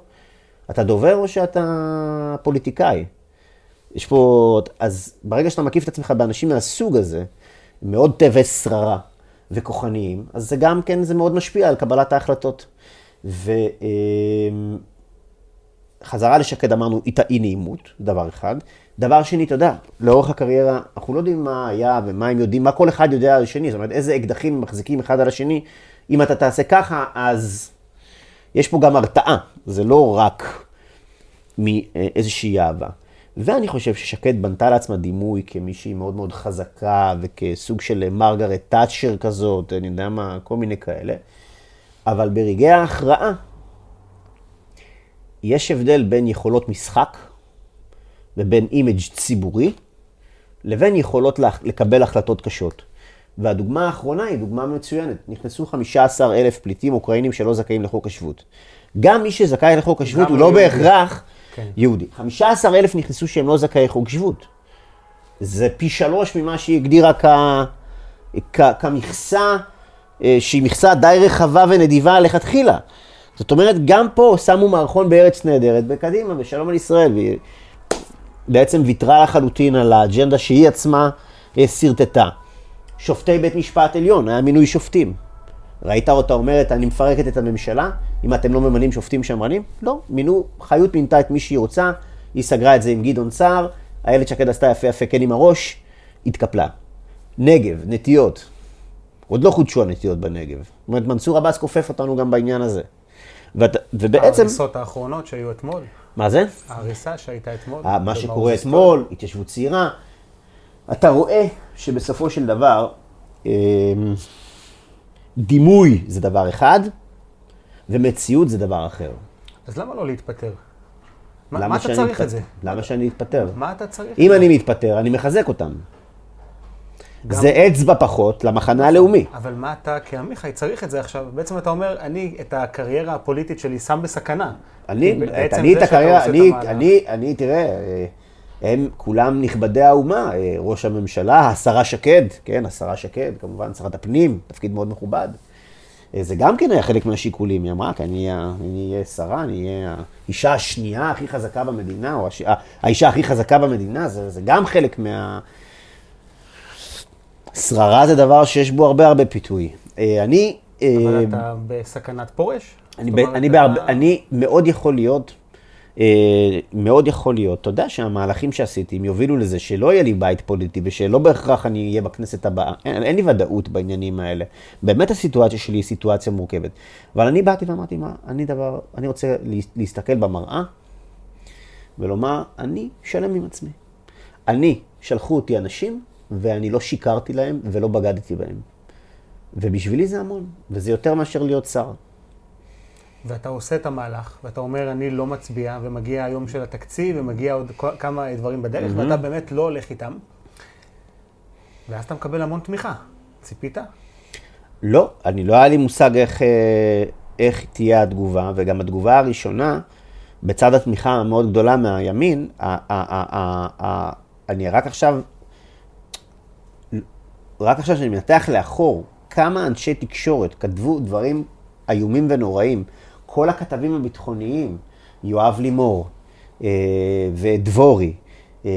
אתה דובר או שאתה פוליטיקאי? יש פה... אז ברגע שאתה מקיף את עצמך באנשים מהסוג הזה, מאוד תאבי שררה וכוחניים, אז זה גם כן, זה מאוד משפיע על קבלת ההחלטות. וחזרה לשקד אמרנו, אי נעימות, דבר אחד. דבר שני, אתה יודע, לאורך הקריירה, אנחנו לא יודעים מה היה ומה הם יודעים, מה כל אחד יודע על השני, זאת אומרת, איזה אקדחים מחזיקים אחד על השני. אם אתה תעשה ככה, אז יש פה גם הרתעה, זה לא רק מאיזושהי אהבה. ואני חושב ששקד בנתה לעצמה דימוי כמישהי מאוד מאוד חזקה וכסוג של מרגרט תאצ'ר כזאת, אני יודע מה, כל מיני כאלה. אבל ברגעי ההכרעה, יש הבדל בין יכולות משחק ובין image ציבורי, לבין יכולות לקבל החלטות קשות. והדוגמה האחרונה היא דוגמה מצוינת. נכנסו 15 אלף פליטים אוקראינים שלא זכאים לחוק השבות. גם מי שזכאי לחוק השבות הוא לא. בהכרח כן. יהודי. 15 אלף נכנסו שהם לא זכאי חוק שבות. זה פי שלוש ממה שהיא הגדירה כ... כ... כמכסה, אה, שהיא מכסה די רחבה ונדיבה לכתחילה. זאת אומרת, גם פה שמו מערכון בארץ נהדרת, בקדימה, ושלום על ישראל. והיא בעצם ויתרה לחלוטין על האג'נדה שהיא עצמה אה, שרטטה. שופטי בית משפט עליון, היה מינוי שופטים. ראית אותה אומרת, אני מפרקת את הממשלה, אם אתם לא ממנים שופטים שמרנים? לא, מינו, חיות מינתה את מי שהיא רוצה, היא סגרה את זה עם גדעון סער, איילת שקד עשתה יפה יפה כן עם הראש, התקפלה. נגב, נטיות, עוד לא חודשו הנטיות בנגב. זאת אומרת, מנסור עבאס כופף אותנו גם בעניין הזה. ואת, ובעצם... ההריסות האחרונות שהיו אתמול. מה זה? ההריסה שהייתה אתמול. מה שקורה אתמול, התיישבות צעירה. אתה רואה שבסופו של דבר, אמ, דימוי זה דבר אחד, ומציאות זה דבר אחר. אז למה לא להתפטר? מה, מה אתה צריך מתפ... את זה? למה שאני אתפטר? מה אתה צריך? אם אני מתפטר, אני מחזק אותם. גם... זה אצבע פחות למחנה הלאומי. אבל מה אתה כעמיחי צריך את זה עכשיו? בעצם אתה אומר, אני את הקריירה הפוליטית שלי שם בסכנה. אני, אני את הקריירה, אני, אני, אני, תראה, הם כולם נכבדי האומה, ראש הממשלה, השרה שקד, כן, השרה שקד, כמובן, שרת הפנים, תפקיד מאוד מכובד. זה גם כן היה חלק מהשיקולים, היא אמרה, כי אני אהיה שרה, אני אהיה האישה השנייה הכי חזקה במדינה, או הש... האישה הכי חזקה במדינה, זה, זה גם חלק מה... שררה זה דבר שיש בו הרבה הרבה פיתוי. אה, אני... אה, אבל אתה בסכנת פורש? אני, ב, אני, בהרבה, אני מאוד יכול להיות, אה, מאוד יכול להיות, אתה יודע שהמהלכים שעשיתי, הם יובילו לזה שלא יהיה לי בית פוליטי ושלא בהכרח אני אהיה בכנסת הבאה. אין, אין לי ודאות בעניינים האלה. באמת הסיטואציה שלי היא סיטואציה מורכבת. אבל אני באתי ואמרתי, מה, אני דבר, אני רוצה להסתכל במראה ולומר, אני שלם עם עצמי. אני, שלחו אותי אנשים ואני לא שיקרתי להם ולא בגדתי בהם. ובשבילי זה המון, וזה יותר מאשר להיות שר. ואתה עושה את המהלך, ואתה אומר, אני לא מצביע, ומגיע היום של התקציב, ומגיע עוד כמה דברים בדרך, mm-hmm. ואתה באמת לא הולך איתם. ואז אתה מקבל המון תמיכה. ציפית? לא, אני לא היה לי מושג איך, אה, איך תהיה התגובה, וגם התגובה הראשונה, בצד התמיכה המאוד גדולה מהימין, אני רק עכשיו רק עכשיו שאני מנתח לאחור, כמה אנשי תקשורת כתבו דברים איומים ונוראים. כל הכתבים הביטחוניים, יואב לימור אה, ודבורי, אה,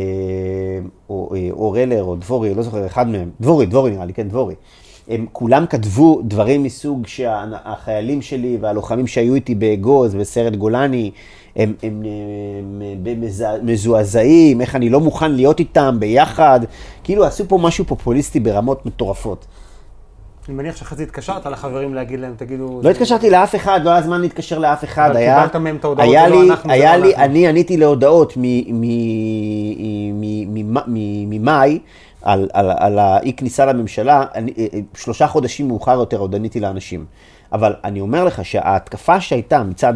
או אה, אורלר או דבורי, לא זוכר, אחד מהם, דבורי, דבורי נראה לי, כן, דבורי. הם כולם כתבו דברים מסוג שהחיילים שלי והלוחמים שהיו איתי באגוז, בסרט גולני, הם, הם, הם, הם מזועזעים, איך אני לא מוכן להיות איתם ביחד. כאילו עשו פה משהו פופוליסטי ברמות מטורפות. אני מניח שאחרי זה התקשרת לחברים להגיד להם, תגידו... לא התקשרתי לאף אחד, לא היה זמן להתקשר לאף אחד. אבל קיבלת מהם את ההודעות, זה לא אנחנו, זה לא אנחנו. אני עניתי להודעות ממאי. על, על, על האי כניסה לממשלה, אני, שלושה חודשים מאוחר יותר עוד עניתי לאנשים. אבל אני אומר לך שההתקפה שהייתה מצד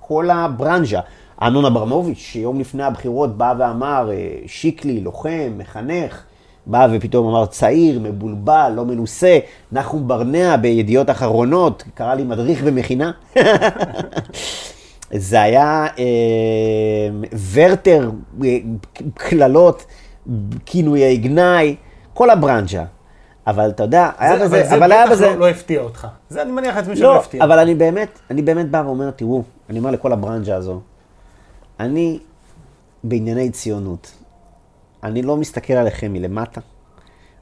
כל הברנז'ה, אמנון אברמוביץ', שיום לפני הבחירות בא ואמר, אה, שיקלי, לוחם, מחנך, בא ופתאום אמר צעיר, מבולבל, לא מנוסה, נחום ברנע בידיעות אחרונות, קרא לי מדריך במכינה. [LAUGHS] זה היה אה, ורטר, אה, קללות, כינויי גנאי, כל הברנז'ה. אבל אתה יודע, היה זה, בזה, אבל זה אבל היה בזה... לא, לא הפתיע אותך. זה אני מניח לעצמי שלא לא, הפתיע. אבל אני באמת, אני באמת בא ואומר, תראו, אני אומר לכל הברנז'ה הזו, אני בענייני ציונות. אני לא מסתכל עליכם מלמטה,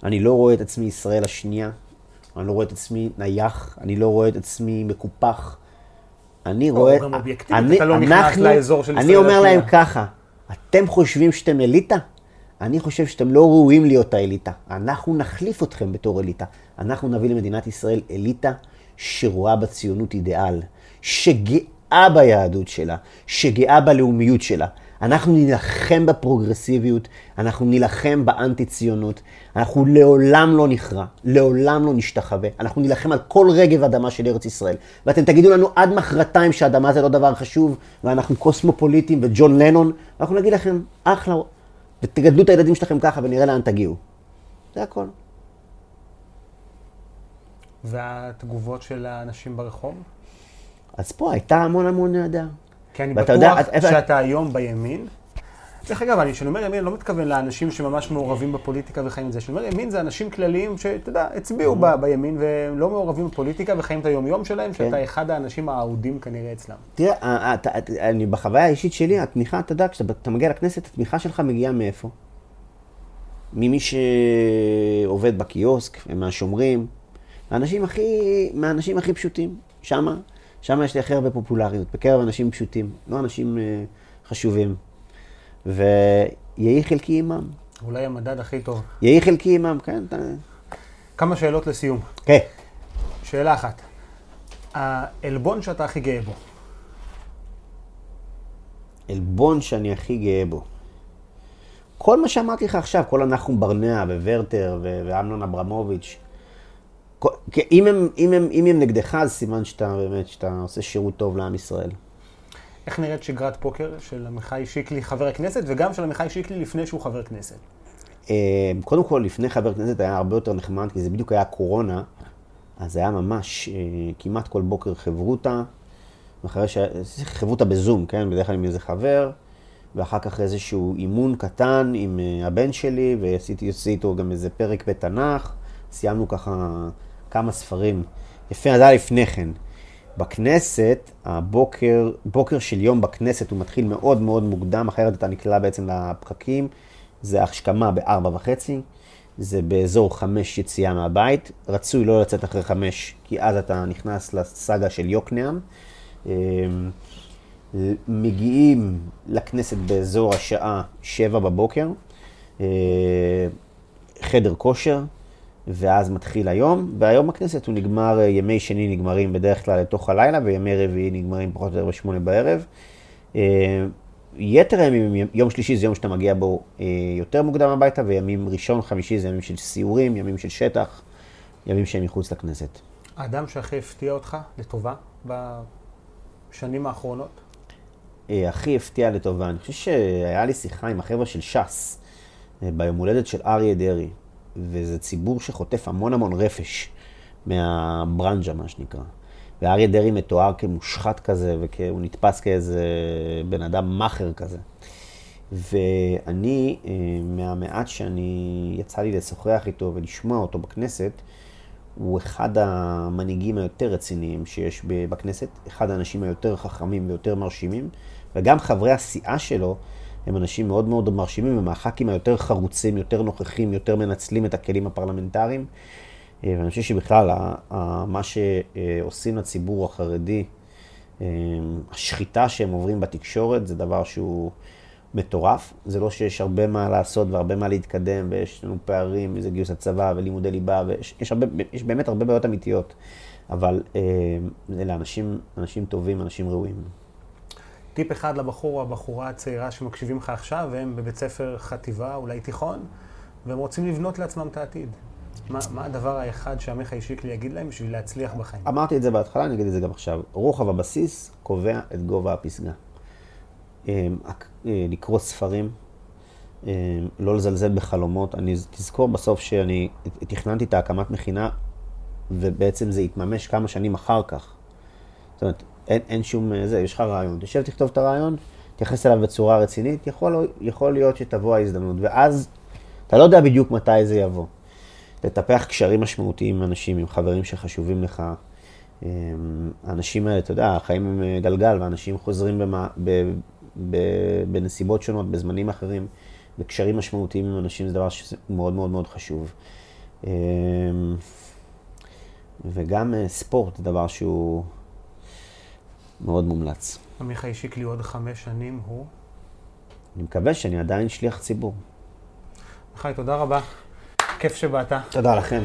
אני לא רואה את עצמי ישראל השנייה, אני לא רואה את עצמי נייח, אני לא רואה את עצמי מקופח. אני לא, רואה... גם אובייקטיבית, אתה לא נכנס לאזור של אני ישראל אומר השנייה. להם ככה, אתם חושבים שאתם אליטה? אני חושב שאתם לא ראויים להיות האליטה. אנחנו נחליף אתכם בתור אליטה. אנחנו נביא למדינת ישראל אליטה שרואה בציונות אידיאל, שגאה ביהדות שלה, שגאה בלאומיות שלה. אנחנו נילחם בפרוגרסיביות, אנחנו נילחם באנטי-ציונות, אנחנו לעולם לא נכרע, לעולם לא נשתחווה, אנחנו נילחם על כל רגב אדמה של ארץ ישראל. ואתם תגידו לנו עד מחרתיים שאדמה זה לא דבר חשוב, ואנחנו קוסמופוליטים וג'ון לנון, אנחנו נגיד לכם, אחלה, ותגדלו את הילדים שלכם ככה ונראה לאן תגיעו. זה הכל. והתגובות של האנשים ברחוב? אז פה הייתה המון המון אהדה. כי אני יודע, בטוח את- את- שאתה היום בימין. דרך אגב, אני- כשאני אומר ימין, אני לא מתכוון לאנשים שממש מעורבים בפוליטיקה וחיים את זה. כשאני אומר ימין, זה אנשים כלליים שאתה יודע, הצביעו Mm-hmm. ב- בימין והם לא מעורבים בפוליטיקה וחיים את היומיום שלהם, כן. שאתה אחד האנשים האהודים כנראה אצלם. תראה, ה- ה- אתה- אתה- אני בחוויה האישית שלי, התמיכה, אתה יודע, כשאתה אתה מגיע לכנסת, התמיכה שלך מגיעה מאיפה? ממי שעובד בקיוסק, מהשומרים, מהאנשים הכי, מהאנשים הכי פשוטים. שמה, שמה יש לי הכי הרבה פופולריות, בקרב אנשים פשוטים, לא אנשים אה, חשובים. ויהי חלקי עמם. אולי המדד הכי טוב. יהי חלקי עמם, כן, אתה... כמה שאלות לסיום. כן. שאלה אחת. העלבון שאתה הכי גאה בו. עלבון שאני הכי גאה בו. כל מה שאמרתי לך עכשיו, כל הנחום ברנע וורטר ואמנון אברמוביץ', אם הם, אם, הם, אם הם נגדך, אז סימן שאתה באמת, שאתה עושה שירות טוב לעם ישראל. איך נראית שגרת פוקר של עמיחי שיקלי חבר הכנסת, וגם של עמיחי שיקלי לפני שהוא חבר כנסת? אה, קודם כל, לפני חבר כנסת היה הרבה יותר נחמד, כי זה בדיוק היה קורונה, אז היה ממש אה, כמעט כל בוקר חברותה, ואחרי ש... חברותה בזום, כן? בדרך כלל עם איזה חבר, ואחר כך איזשהו אימון קטן עם אה, הבן שלי, ועשיתי עשיתי איתו גם איזה פרק בתנ"ך, סיימנו ככה כמה ספרים. יפה, אז היה לפני כן. בכנסת, הבוקר, בוקר של יום בכנסת הוא מתחיל מאוד מאוד מוקדם, אחרת אתה נקלע בעצם לפקקים. זה השכמה בארבע וחצי, זה באזור חמש יציאה מהבית. רצוי לא לצאת אחרי חמש, כי אז אתה נכנס לסאגה של יוקנעם. אמ, מגיעים לכנסת באזור השעה שבע בבוקר, אה, חדר כושר, ואז מתחיל היום, והיום בכנסת הוא נגמר, אה, ימי שני נגמרים בדרך כלל לתוך הלילה, וימי רביעי נגמרים פחות או יותר בשמונה בערב. אה, יתר הימים, יום שלישי זה יום שאתה מגיע בו אה, יותר מוקדם הביתה, וימים ראשון, חמישי זה ימים של סיורים, ימים של שטח, ימים שהם מחוץ לכנסת. האדם שהכי הפתיע אותך לטובה בשנים האחרונות? הכי הפתיע לטובה, אני חושב שהיה לי שיחה עם החבר'ה של ש"ס, ביום הולדת של אריה דרעי, וזה ציבור שחוטף המון המון רפש מהברנז'ה, מה שנקרא. ואריה דרעי מתואר כמושחת כזה, והוא נתפס כאיזה בן אדם מאכר כזה. ואני, אה, מהמעט שאני, יצא לי לשוחח איתו ולשמוע אותו בכנסת, הוא אחד המנהיגים היותר רציניים שיש בכנסת, אחד האנשים היותר חכמים ויותר מרשימים, וגם חברי הסיעה שלו הם אנשים מאוד מאוד מרשימים, הם הח"כים היותר חרוצים, יותר נוכחים, יותר מנצלים את הכלים הפרלמנטריים. אה, ואני חושב שבכלל, מה שעושים לציבור החרדי, אה, השחיטה שהם עוברים בתקשורת, זה דבר שהוא מטורף. זה לא שיש הרבה מה לעשות והרבה מה להתקדם, ויש לנו פערים, איזה גיוס הצבא ולימודי ליבה, ויש יש הרבה, יש באמת הרבה בעיות אמיתיות. אבל אה, אלה אנשים, אנשים טובים, אנשים ראויים. טיפ אחד לבחור או הבחורה הצעירה שמקשיבים לך עכשיו, והם בבית ספר חטיבה, אולי תיכון, והם רוצים לבנות לעצמם את העתיד. מה, מה הדבר האחד שעמיחי שיקלי יגיד להם בשביל להצליח בחיים? אמרתי את זה בהתחלה, אני אגיד את זה גם עכשיו. רוחב הבסיס קובע את גובה הפסגה. אה, אה, לקרוא ספרים, אה, לא לזלזל בחלומות. אני תזכור בסוף שאני תכננתי את ההקמת מכינה, ובעצם זה יתממש כמה שנים אחר כך. זאת אומרת, אין, אין שום, זה, יש לך רעיון, תשב, תכתוב את הרעיון, תתייחס אליו בצורה רצינית, יכול, יכול להיות שתבוא ההזדמנות, ואז אתה לא יודע בדיוק מתי זה יבוא. לטפח קשרים משמעותיים עם אנשים, עם חברים שחשובים לך. אמ, האנשים האלה, אתה יודע, החיים הם אה, גלגל, ואנשים חוזרים במה, ב, ב, בנסיבות שונות, בזמנים אחרים, וקשרים משמעותיים עם אנשים זה דבר שמאוד מאוד מאוד חשוב. אמ, וגם אה, ספורט זה דבר שהוא מאוד מומלץ. עמיחי שיקלי עוד חמש שנים הוא? אני מקווה שאני עדיין שליח ציבור. עמיחי, תודה רבה. כיף שבאת. תודה לכם.